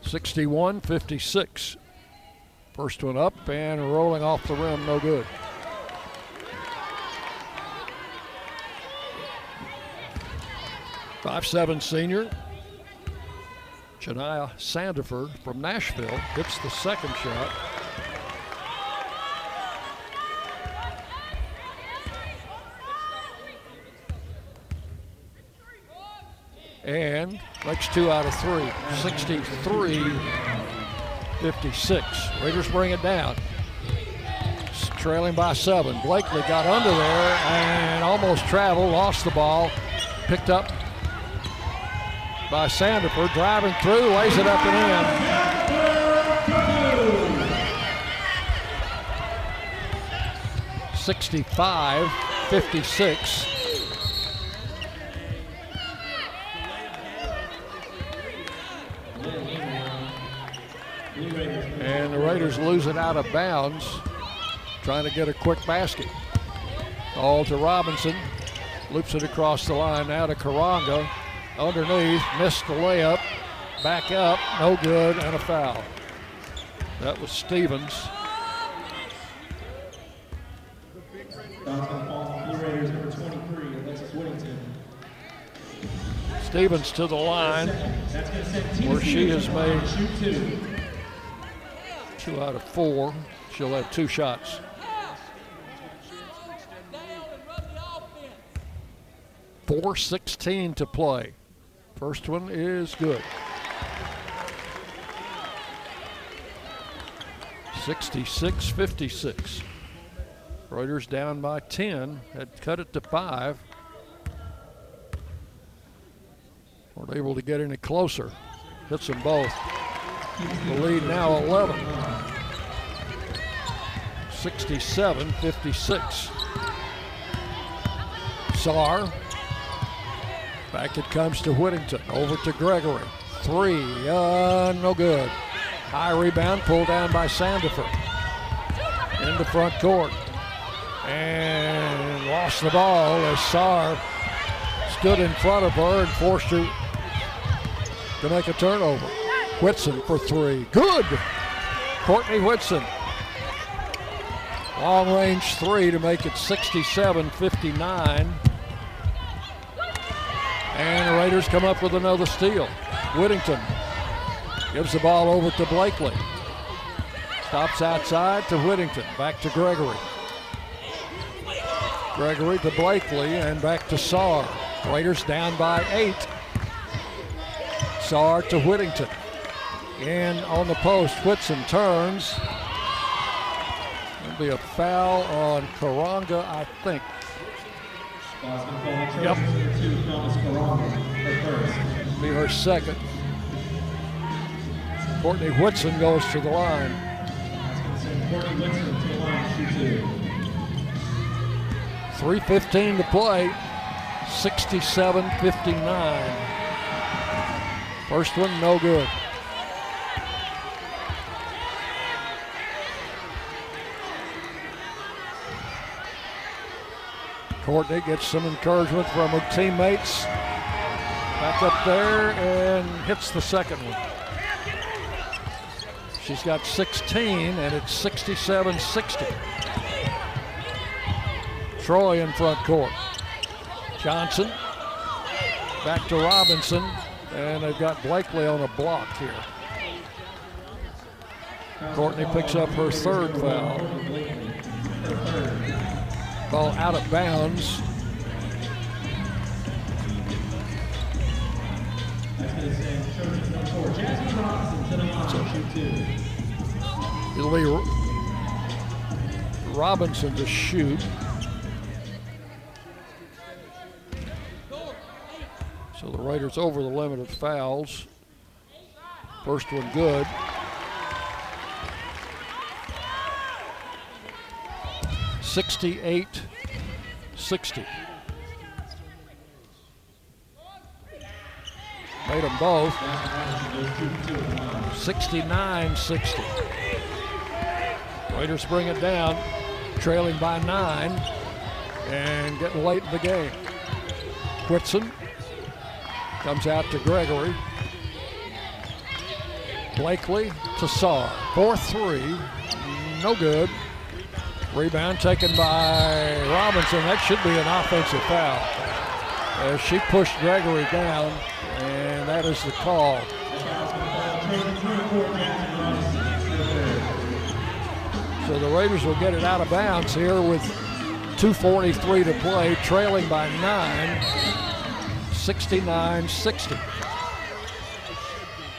61 56. First one up and rolling off the rim, no good. Five-seven senior, Shania Sandifer from Nashville hits the second shot. And makes two out of three. 63 56. Raiders bring it down. Trailing by seven. Blakely got under there and almost traveled, lost the ball, picked up by Sandifer, driving through, lays it up and in. Sixty-five, fifty-six. And the Raiders lose it out of bounds, trying to get a quick basket. All to Robinson, loops it across the line now to Koranga underneath, missed the layup, back up, no good, and a foul. That was Stevens. Stevens to the line, where she has made two out of four. She'll have two shots. Four sixteen to play. First one is good. 66 56. Raiders down by 10, had cut it to five. Weren't able to get any closer. Hits them both. The lead now 11. 67 56. Saar Back it comes to Whittington. Over to Gregory. Three. Uh, no good. High rebound pulled down by Sandifer. In the front court. And lost the ball as Saar stood in front of her and forced her to make a turnover. Whitson for three. Good. Courtney Whitson. Long range three to make it 67 59. And the Raiders come up with another steal. Whittington gives the ball over to Blakely. Stops outside to Whittington. Back to Gregory. Gregory to Blakely and back to Saar. Raiders down by eight. Saar to Whittington. In on the post, Whitson turns. There'll be a foul on Koranga, I think. Yep. Be her second. Courtney Whitson goes to the line. 3.15 to play. 67 59. First one, no good. Courtney gets some encouragement from her teammates. Back up there and hits the second one. She's got 16 and it's 67 60. Troy in front court. Johnson back to Robinson, and they've got Blakely on a block here. Courtney picks up her third foul. Ball out of bounds. It'll be Robinson to shoot. So the Raiders over the limit of fouls. First one good. Sixty-eight, sixty. Made them both. 69-60. Raiders bring it down, trailing by nine, and getting late in the game. Whitson Comes out to Gregory. Blakely to Saar. 4 3. No good. Rebound taken by Robinson. That should be an offensive foul. As she pushed Gregory down, and that is the call. So the Raiders will get it out of bounds here with 2.43 to play, trailing by nine. 69 60.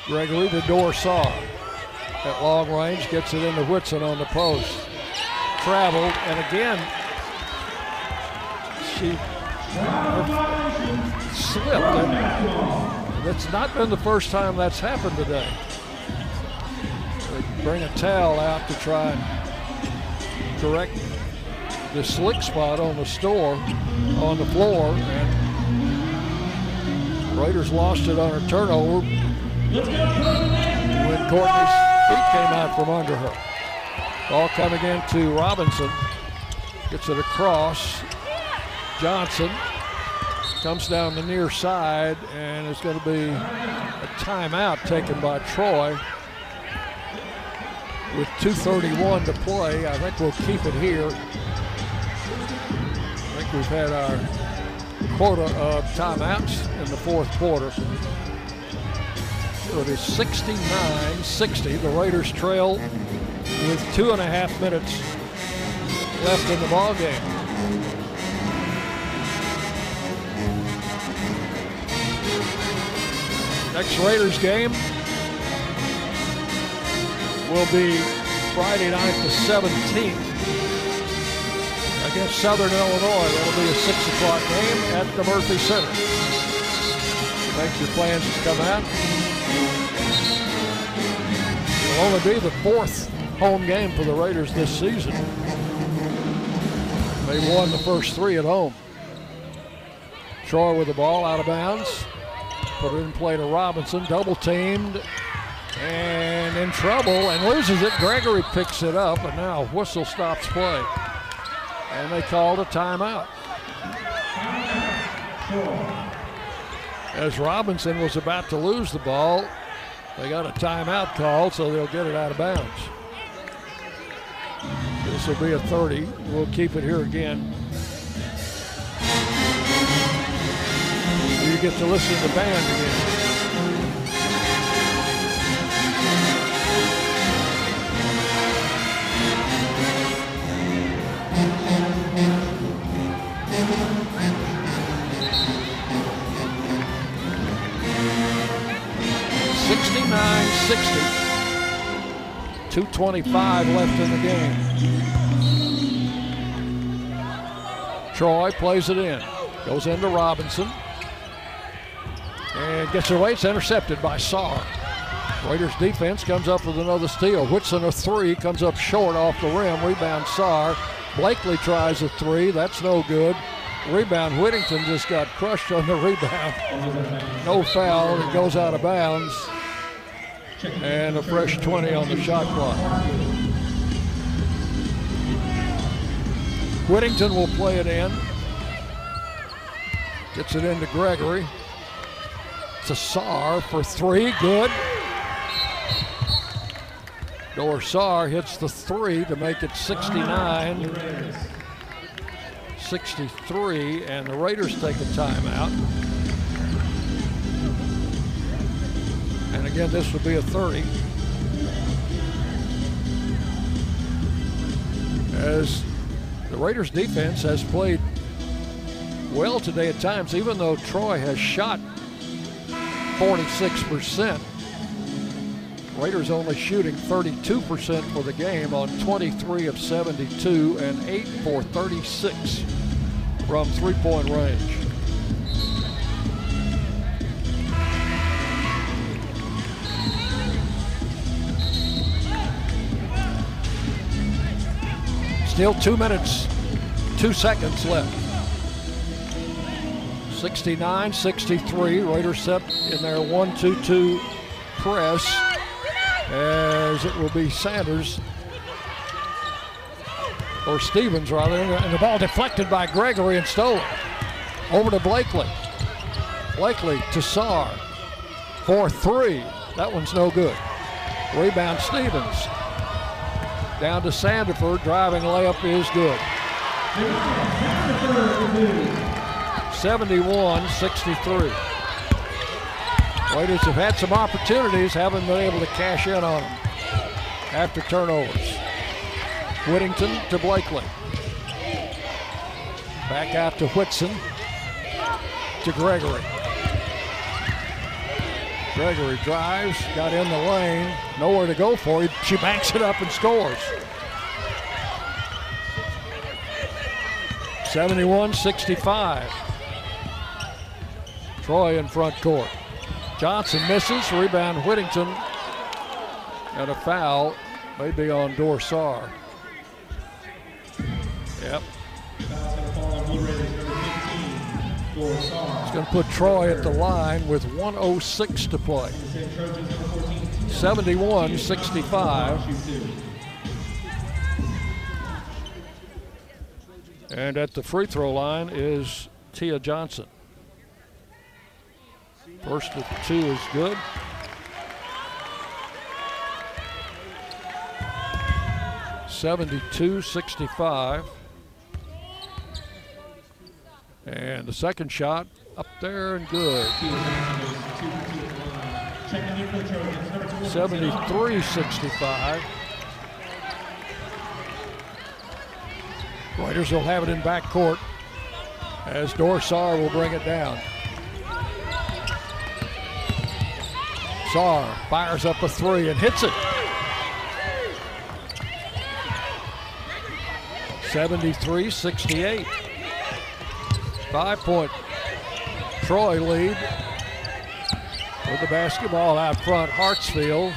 Gregory the Dor Saar. At long range, gets it into Whitson on the post. Traveled, and again, she slipped. And that's not been the first time that's happened today. They bring a towel out to try and correct the slick spot on the store, on the floor, and Raiders lost it on a turnover when Courtney's feet came out from under her. Ball coming in to Robinson. Gets it across. Johnson comes down the near side, and it's going to be a timeout taken by Troy. With 2.31 to play, I think we'll keep it here. I think we've had our quota of timeouts in the fourth quarter. So it is 69-60. The Raiders trail with two and a half minutes left in the ball game. Next Raiders game will be Friday night the 17th against Southern Illinois. That'll be a 6 o'clock game at the Murphy Center. Make your plans to come out. It'll only be the fourth home game for the Raiders this season. They won the first three at home. Troy with the ball out of bounds. Put it in play to Robinson. Double teamed and in trouble and loses it. Gregory picks it up, and now whistle stops play and they called a timeout. As Robinson was about to lose the ball, they got a timeout call, so they'll get it out of bounds. This will be a 30. We'll keep it here again. You get to listen to the band again. Sixty-nine, sixty. 225 left in the game. Troy plays it in. Goes into Robinson. And gets away. It's intercepted by Saar. Raiders defense comes up with another steal. Whitson a three comes up short off the rim. Rebound Saar. Blakely tries a three. That's no good. Rebound Whittington just got crushed on the rebound. No foul. It goes out of bounds. And a fresh 20 on the shot clock. Whittington will play it in. Gets it into Gregory. To Saar for three. Good. Dor Saar hits the three to make it 69 63, and the Raiders take a timeout. And again, this would be a 30. As the Raiders defense has played well today at times, even though Troy has shot 46%. Raiders only shooting 32% for the game on 23 of 72 and 8 for 36 from three-point range. Still two minutes, two seconds left. 69 63. Raiders set in their 1 2 2 press as it will be Sanders or Stevens rather, and the ball deflected by Gregory and stolen. Over to Blakely. Blakely to Saar for three. That one's no good. Rebound Stevens. Down to Sandefur. Driving layup is good. 71 63. Raiders have had some opportunities, haven't been able to cash in on them after turnovers. Whittington to Blakely. Back out to Whitson to Gregory. Gregory drives, got in the lane, nowhere to go for it. She banks it up and scores. 71 65. Troy in front court. Johnson misses, rebound Whittington, and a foul, maybe on Dor Saar. Yep. It's going to put Troy at the line with 106 to play. 71 65. And at the free throw line is Tia Johnson. First of two is good. Seventy-two, sixty-five. And the second shot up there and good. 73 65. Raiders will have it in back court as Dor Saar will bring it down. Saar fires up a three and hits it. 73 68. Five point Troy lead with the basketball out front. Hartsfield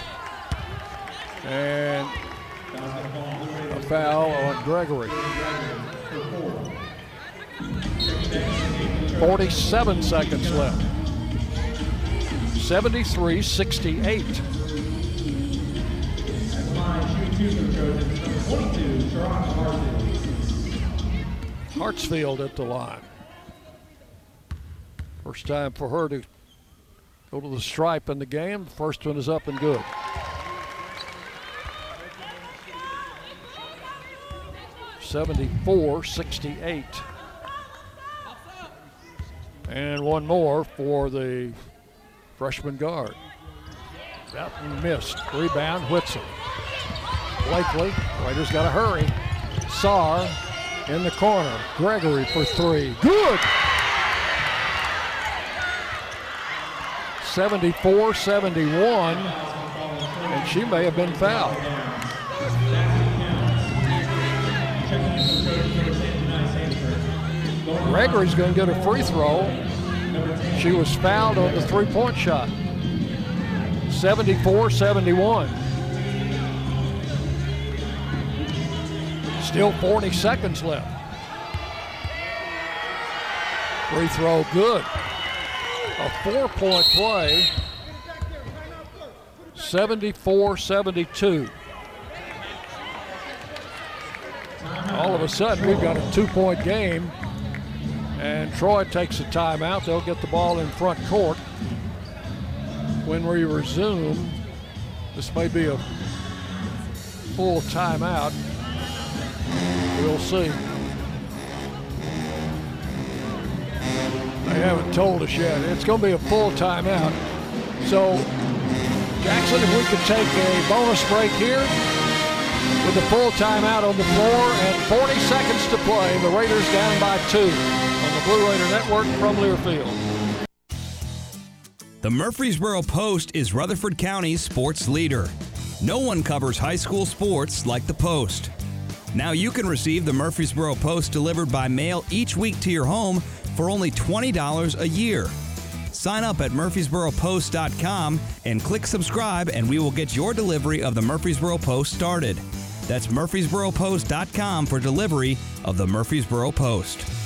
and a foul on Gregory. 47 seconds left. 73 68. Hartsfield at the line. First time for her to go to the stripe in the game. First one is up and good. Seventy-four, sixty-eight. And one more for the freshman guard. That missed. Rebound, Whitson. Blakely. Raiders got to hurry. Saar in the corner. Gregory for three. Good. 74 71, and she may have been fouled. Gregory's going to get a free throw. She was fouled on the three point shot. 74 71. Still 40 seconds left. Free throw good. A four point play. 74 72. All of a sudden, we've got a two point game, and Troy takes a timeout. They'll get the ball in front court. When we resume, this may be a full timeout. We'll see. They haven't told us yet. It's going to be a full timeout. So, Jackson, if we could take a bonus break here with a full timeout on the floor and 40 seconds to play. The Raiders down by two on the Blue Raider Network from Learfield. The Murfreesboro Post is Rutherford County's sports leader. No one covers high school sports like the Post. Now you can receive the Murfreesboro Post delivered by mail each week to your home for only $20 a year. Sign up at murfreesboropost.com and click subscribe, and we will get your delivery of the Murfreesboro Post started. That's murfreesboropost.com for delivery of the Murfreesboro Post.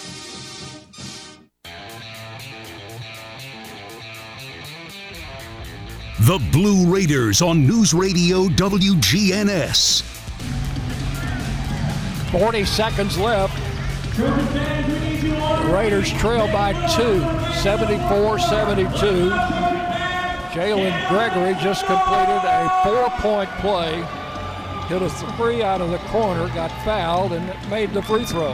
The Blue Raiders on News Radio WGNS. 40 seconds left. Raiders trail by two, 74 72. Jalynn Gregory just completed a four point play, hit a three out of the corner, got fouled, and made the free throw.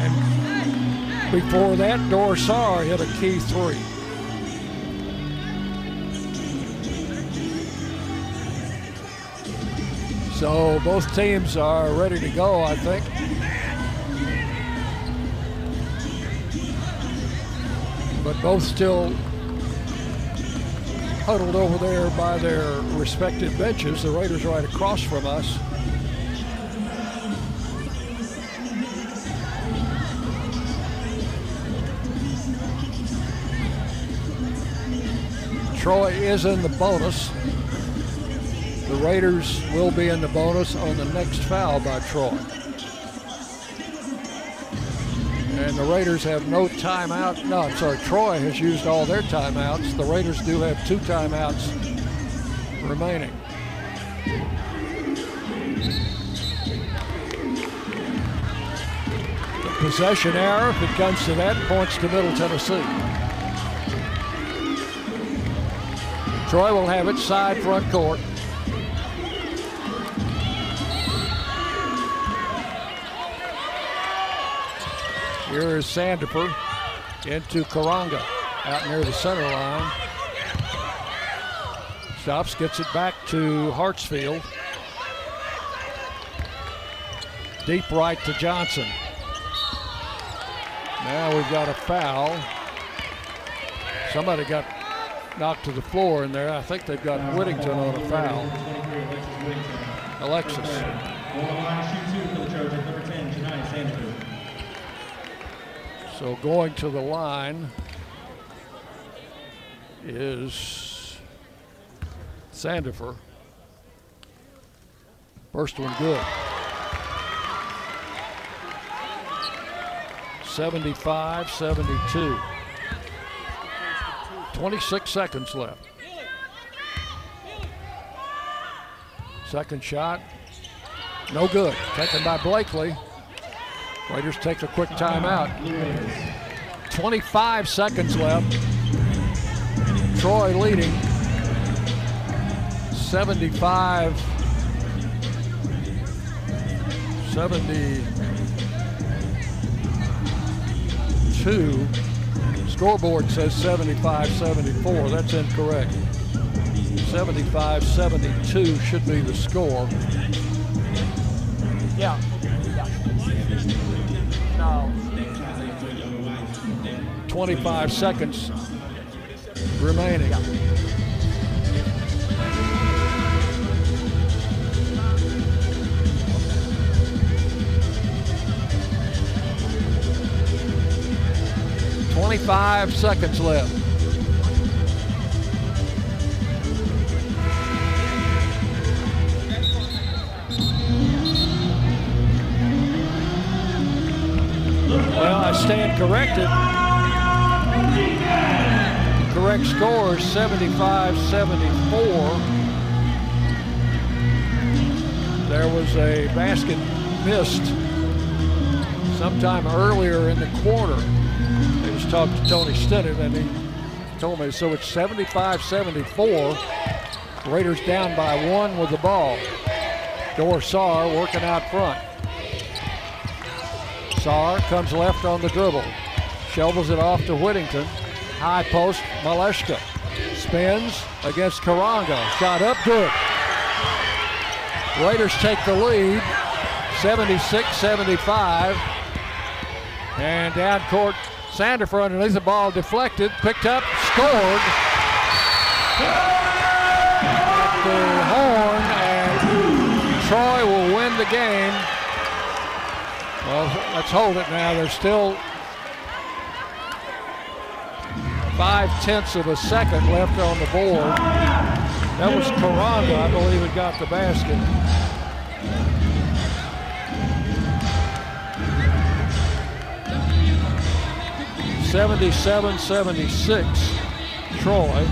And before that, Dor Saar hit a key three. So both teams are ready to go, I think. But both still huddled over there by their respective benches. The Raiders right across from us. Troy is in the bonus. The Raiders will be in the bonus on the next foul by Troy. And the Raiders have no timeout. No, I'm sorry, Troy has used all their timeouts. The Raiders do have two timeouts remaining. The possession error, if it comes to that, points to Middle Tennessee. Troy will have it side front court. Here is Sandifer into Koranga out near the center line. Stops, gets it back to Hartsfield. Deep right to Johnson. Now we've got a foul. Somebody got knocked to the floor in there. I think they've got Whittington on a foul. Alexis. So going to the line is Sandifer. First one good. 75 72. 26 seconds left. Second shot, no good. Taken by Blakely. Raiders take a quick timeout. 25 seconds left. Troy leading 75 72. Scoreboard says 75 74. That's incorrect. 75 72 should be the score. Yeah. No. 25 seconds remaining. Twenty-five seconds left. Well, I stand corrected. Correct score is 75 74. There was a basket missed sometime earlier in the quarter. I just talked to Tony Stennett and he told me so it's 75 74. Raiders down by one with the ball. Dor Saar working out front. Saar comes left on the dribble. Shovels it off to Whittington. High post, Maleshka. Spins against Koranga. Shot up good. Raiders take the lead, 76-75. And down court, Sandifer underneath the ball deflected, picked up, scored. At the horn, and Troy will win the game. Well, let's hold it now. There's still five tenths of a second left on the board. That was Koranga, I believe, that got the basket. Seventy-seven, seventy-six, Troy.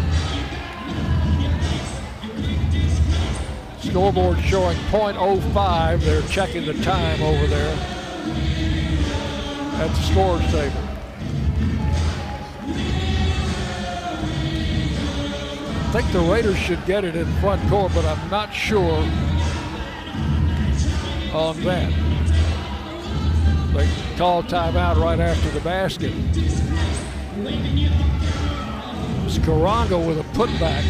Scoreboard showing .05. They're checking the time over there at the scores table. I think the Raiders should get it in front court, but I'm not sure on that. They call timeout right after the basket. It's Koranga with a putback.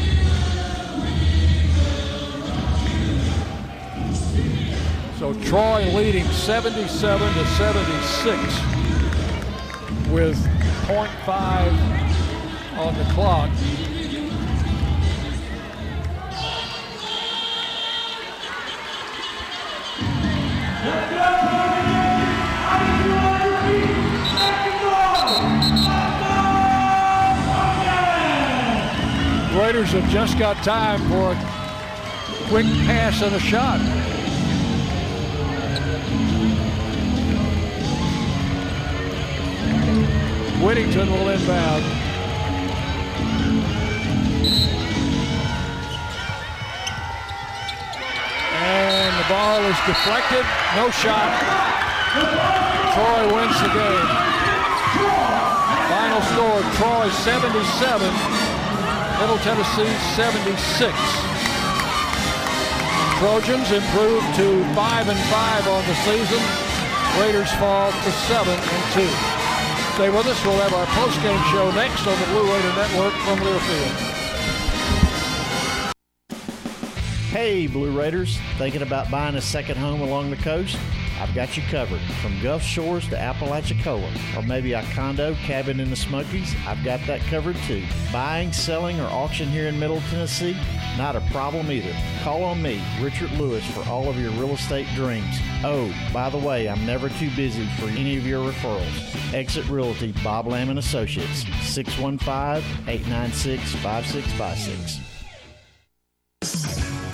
So Troy leading 77 to 76 with 0.5 on the clock. Raiders have just got time for a quick pass and a shot. Whittington will inbound. And the ball is deflected. No shot. Troy wins the game. Final score, Troy 77, Middle Tennessee 76. Trojans improve to 5 and 5 on the season. Raiders fall to 7 and 2. Stay with us. We'll have our post-game show next on the Blue Raider Network from Learfield. Hey, Blue Raiders, thinking about buying a second home along the coast? I've got you covered. From Gulf Shores to Apalachicola, or maybe a condo cabin in the Smokies, I've got that covered too. Buying, selling, or auction here in Middle Tennessee? Not a problem either. Call on me, Richard Lewis, for all of your real estate dreams. Oh, by the way, I'm never too busy for any of your referrals. Exit Realty, Bob Lamb and Associates, 615-896-5656.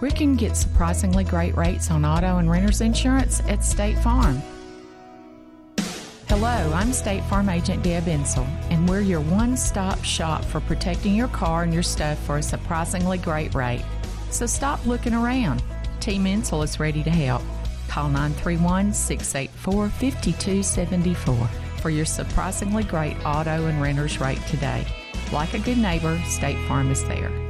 We can get surprisingly great rates on auto and renter's insurance at State Farm. Hello, I'm State Farm Agent Deb Insell, and we're your one stop shop for protecting your car and your stuff for a surprisingly great rate. So stop looking around. Team Insell is ready to help. Call 931 684 5274 for your surprisingly great auto and renter's rate today. Like a good neighbor, State Farm is there.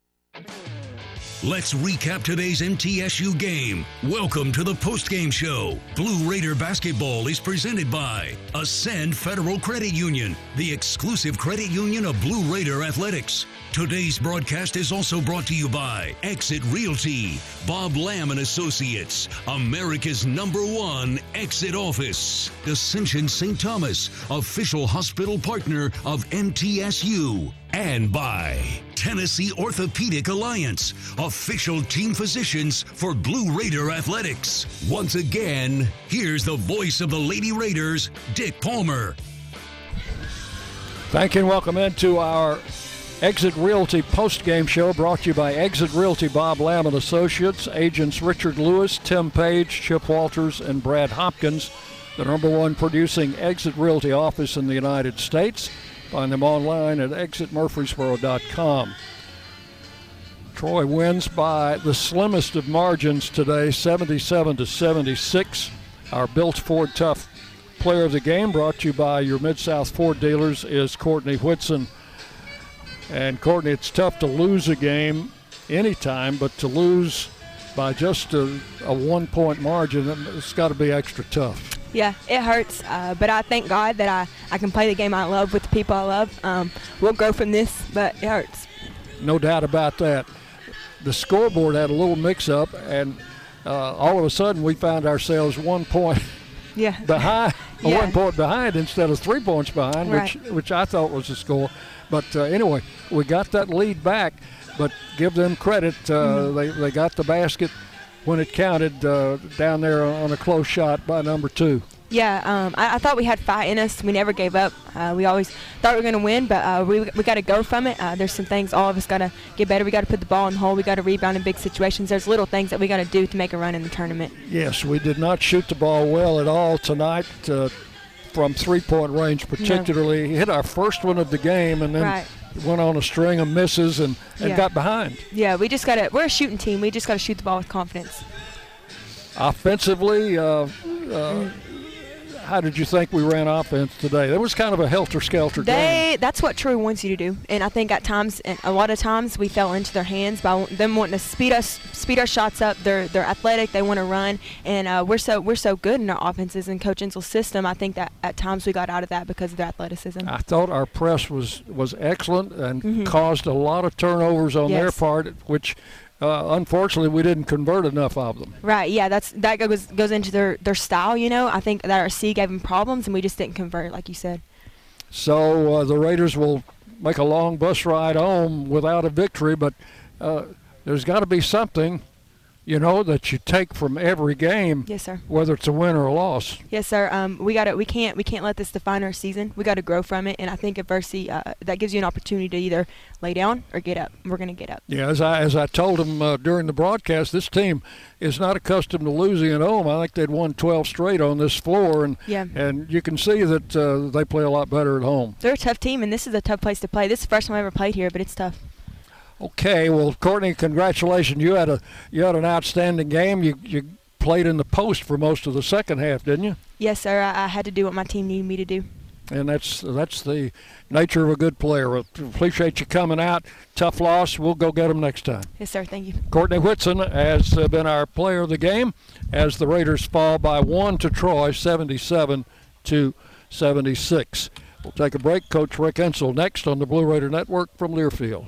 Let's recap today's MTSU game. Welcome to the postgame show. Blue Raider basketball is presented by Ascend Federal Credit Union, the exclusive credit union of Blue Raider Athletics. Today's broadcast is also brought to you by Exit Realty, Bob Lamb and Associates, America's number one exit office, Ascension St. Thomas, official hospital partner of MTSU, and by Tennessee Orthopedic Alliance, official team physicians for Blue Raider Athletics. Once again, here's the voice of the Lady Raiders, Dick Palmer. Thank you and welcome into our Exit Realty post-game show brought to you by Exit Realty Bob Lamb and Associates, agents Richard Lewis, Tim Page, Chip Walters, and Brad Hopkins, the number one producing Exit Realty office in the United States. Find them online at exitmurfreesboro.com. Troy wins by the slimmest of margins today, 77 to 76. Our Built Ford Tough player of the game, brought to you by your Mid South Ford dealers, is Courtney Whitson. And Courtney, it's tough to lose a game anytime, but to lose by just a, a one point margin, it's got to be extra tough. Yeah, it hurts, uh, but I thank God that I, I can play the game I love with the people I love. Um, we'll grow from this, but it hurts. No doubt about that. The scoreboard had a little mix up, and uh, all of a sudden we found ourselves one point yeah. behind, Yeah. one point behind instead of three points behind, Right. which which I thought was the score. But uh, anyway, we got that lead back. But give them credit; uh, Mhm. they they got the basket when it counted uh, down there on a close shot by number two. Yeah, um, I, I thought we had fight in us. We never gave up. Uh, we always thought we were going to win, but uh, we, we got to go from it. Uh, there's some things all of us got to get better. We got to put the ball in the hole. We got to rebound in big situations. There's little things that we got to do to make a run in the tournament. Yes, we did not shoot the ball well at all tonight uh, from three-point range, particularly. Hit our first one of the game, and then Right. Went on a string of misses and, and Yeah. got behind. Yeah, we just got to. We're a shooting team. We just got to shoot the ball with confidence. Offensively, uh, uh, how did you think we ran offense today? That was kind of a helter skelter game. That's what Troy wants you to do, and I think at times, and a lot of times, we fell into their hands by them wanting to speed us, speed our shots up. They're they're athletic, they want to run, and uh, we're so we're so good in our offenses and Coach Insell's system. I think that at times we got out of that because of their athleticism. I thought our press was was excellent and Mhm. caused a lot of turnovers on their part, which uh, unfortunately we didn't convert enough of them. Right. Yeah. That's that goes goes into their their style. You know, I think that our C gave them problems, and we just didn't convert, like you said. So uh, the Raiders will make a long bus ride home without a victory, but uh, there's got to be something, you know, that you take from every game. Yes, sir. Whether it's a win or a loss. Yes, sir. Um, we got to We can't. We can't let this define our season. We got to grow from it, and I think adversity uh, that gives you an opportunity to either lay down or get up. We're gonna get up. Yeah, as I as I told them uh, during the broadcast, this team is not accustomed to losing at home. I think they'd won 12 straight on this floor, and Yeah. and you can see that uh, they play a lot better at home. They're a tough team, and this is a tough place to play. This is the first time I ever played here, but it's tough. Okay, well, Courtney, congratulations. You had a you had an outstanding game. You you played in the post for most of the second half, didn't you? Yes, sir. I, I had to do what my team needed me to do. And that's that's the nature of a good player. We appreciate you coming out. Tough loss. We'll go get them next time. Yes, sir. Thank you. Courtney Whitson has uh, been our player of the game as the Raiders fall by one to Troy, 77 to 76. We'll take a break. Coach Rick Insell next on the Blue Raider Network from Learfield.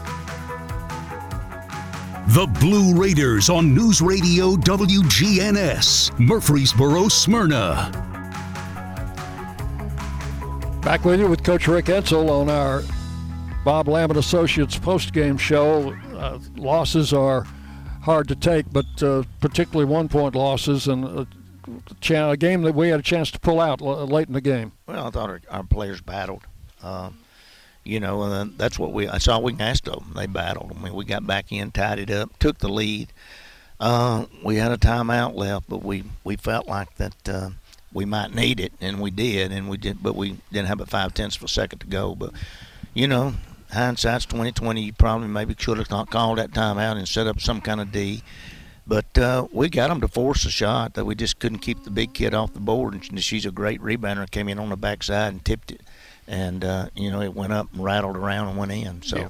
The Blue Raiders on News Radio WGNS, Murfreesboro, Smyrna. Back with you with Coach Rick Insell on our Bob Lamont Associates post-game show. Uh, losses are hard to take, but uh, particularly one-point losses and a, cha- a game that we had a chance to pull out l- late in the game. Well, I thought our, our players battled. Uh, you know, and that's what we. That's all we can ask of them. They battled. I mean, we got back in, tied it up, took the lead. Uh, we had a timeout left, but we we felt like that uh, we might need it, and we did, and we did, but we didn't have a five tenths of a second to go. But you know, hindsight's twenty twenty. You probably maybe should have not called that timeout and set up some kind of D. But uh, we got them to force a shot that we just couldn't keep the big kid off the board. And she's a great rebounder. Came in on the backside and tipped it, and uh, you know it went up and rattled around and went in. So Yeah.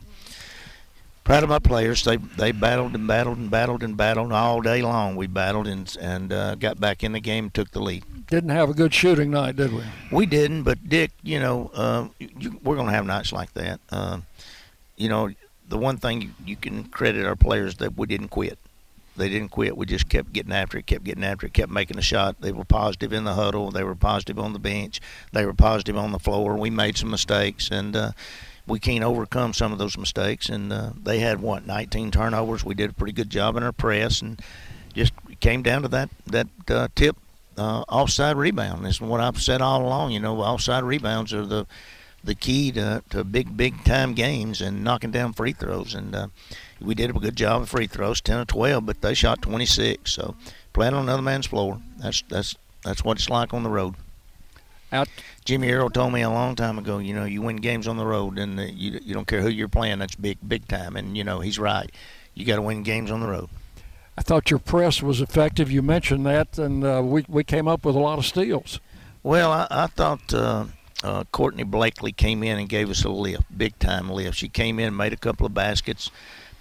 proud of my players. They they battled and battled and battled and battled all day long. We battled and and uh, got back in the game, and took the lead. Didn't have a good shooting night, did we? We didn't, but Dick, you know, uh, you, we're going to have nights like that. Uh, you know, the one thing you, you can credit our players that we didn't quit. They didn't quit. We just kept getting after it, kept getting after it, kept making a shot. They were positive in the huddle. They were positive on the bench. They were positive on the floor. We made some mistakes, and uh, we can't overcome some of those mistakes. And uh, they had what 19 turnovers. We did a pretty good job in our press, and just came down to that that uh, tip uh, offside rebound. This is what I've said all along. You know, offside rebounds are the the key to, to big big time games and knocking down free throws. And uh, we did a good job of free throws, 10 or 12, but they shot 26. So playing on another man's floor, that's that's that's what it's like on the road. Out. Jimmy Earle told me a long time ago, you know, you win games on the road, and uh, you you don't care who you're playing. That's big big time, and you know he's right. You got to win games on the road. I thought your press was effective. You mentioned that, and uh, we we came up with a lot of steals. Well, I, I thought uh, uh, Courtney Blakely came in and gave us a lift, big time lift. She came in, made a couple of baskets,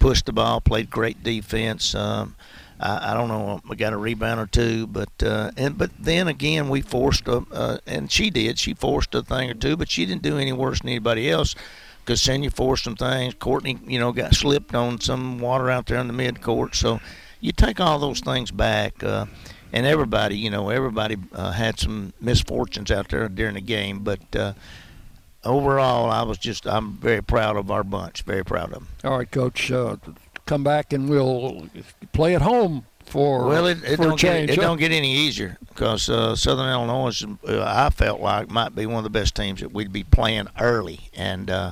pushed the ball, played great defense. Um, I, I don't know, we got a rebound or two, but uh, and but then again we forced a, uh, and she did. She forced a thing or two, but she didn't do any worse than anybody else. Because Senya forced some things. Courtney, you know, got slipped on some water out there in the mid court. So you take all those things back. Uh, and everybody, you know, everybody uh, had some misfortunes out there during the game, but uh, overall, I was just I'm very proud of our bunch, very proud of them. All right, Coach, uh, come back and we'll play at home for well, it, it don't a change. get it huh? don't get any easier because uh, Southern Illinois, is, uh, I felt like might be one of the best teams that we'd be playing early, and uh,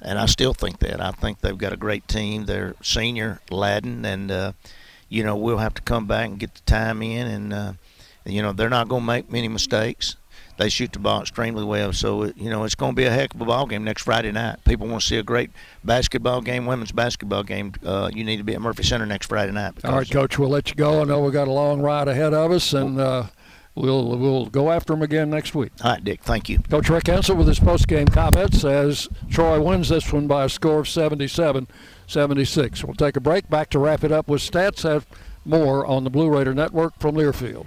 and I still think that. I think they've got a great team. They're senior Ladden, and uh, you know we'll have to come back and get the time in, and uh, you know they're not going to make many mistakes. They shoot the ball extremely well, so it, you know it's going to be a heck of a ball game next Friday night. People want to see a great basketball game, women's basketball game. Uh, you need to be at Murphy Center next Friday night. All right, Coach, we'll let you go. I know we got a long ride ahead of us, and uh, we'll we'll go after them again next week. All right, Dick. Thank you. Coach Rick Insell with his post-game comments as Troy wins this one by a score of 77-76. We'll take a break. Back to wrap it up with stats. Have more on the Blue Raider Network from Learfield.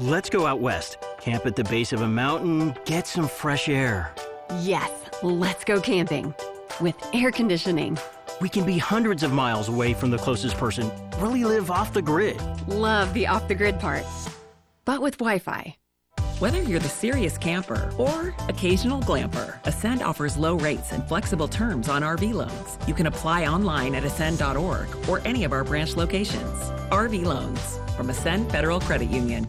Let's go out west. Camp at the base of a mountain, get some fresh air. Yes, let's go camping with air conditioning. We can be hundreds of miles away from the closest person, really live off the grid. Love the off the grid part, but with Wi Fi. Whether you're the serious camper or occasional glamper, Ascend offers low rates and flexible terms on RV loans. You can apply online at ascend.org or any of our branch locations. RV loans from Ascend Federal Credit Union.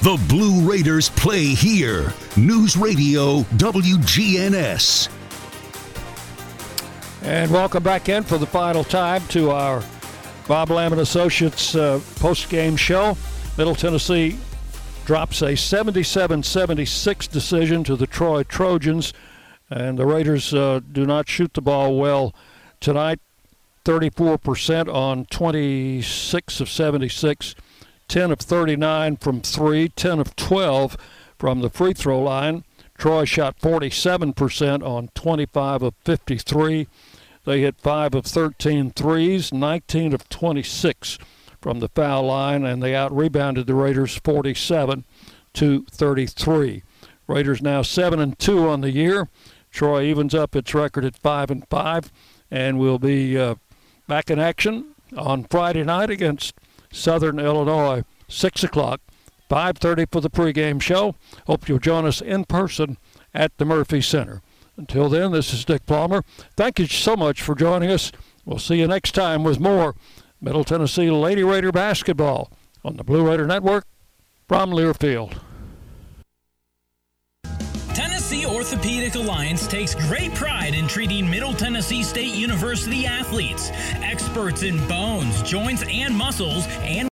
The Blue Raiders play here. News Radio WGNS. And welcome back in for the final time to our Bob Lamb and Associates uh, post-game show. Middle Tennessee drops a 77-76 decision to the Troy Trojans, and the Raiders uh, do not shoot the ball well tonight. 34% on 26 of 76, 10 of 39 from three, 10 of 12 from the free throw line. Troy shot 47% on 25 of 53. They hit 5 of 13 threes, 19 of 26 from the foul line, and they out rebounded the Raiders 47 to 33. Raiders now 7 and 2 on the year. Troy evens up its record at 5 and 5 and will be uh, back in action on Friday night against Southern Illinois, 6 o'clock, 5.30 for the pregame show. Hope you'll join us in person at the Murphy Center. Until then, this is Dick Palmer. Thank you so much for joining us. We'll see you next time with more Middle Tennessee Lady Raider basketball on the Blue Raider Network from Learfield. Orthopedic Alliance takes great pride in treating Middle Tennessee State University athletes, experts in bones, joints, and muscles, and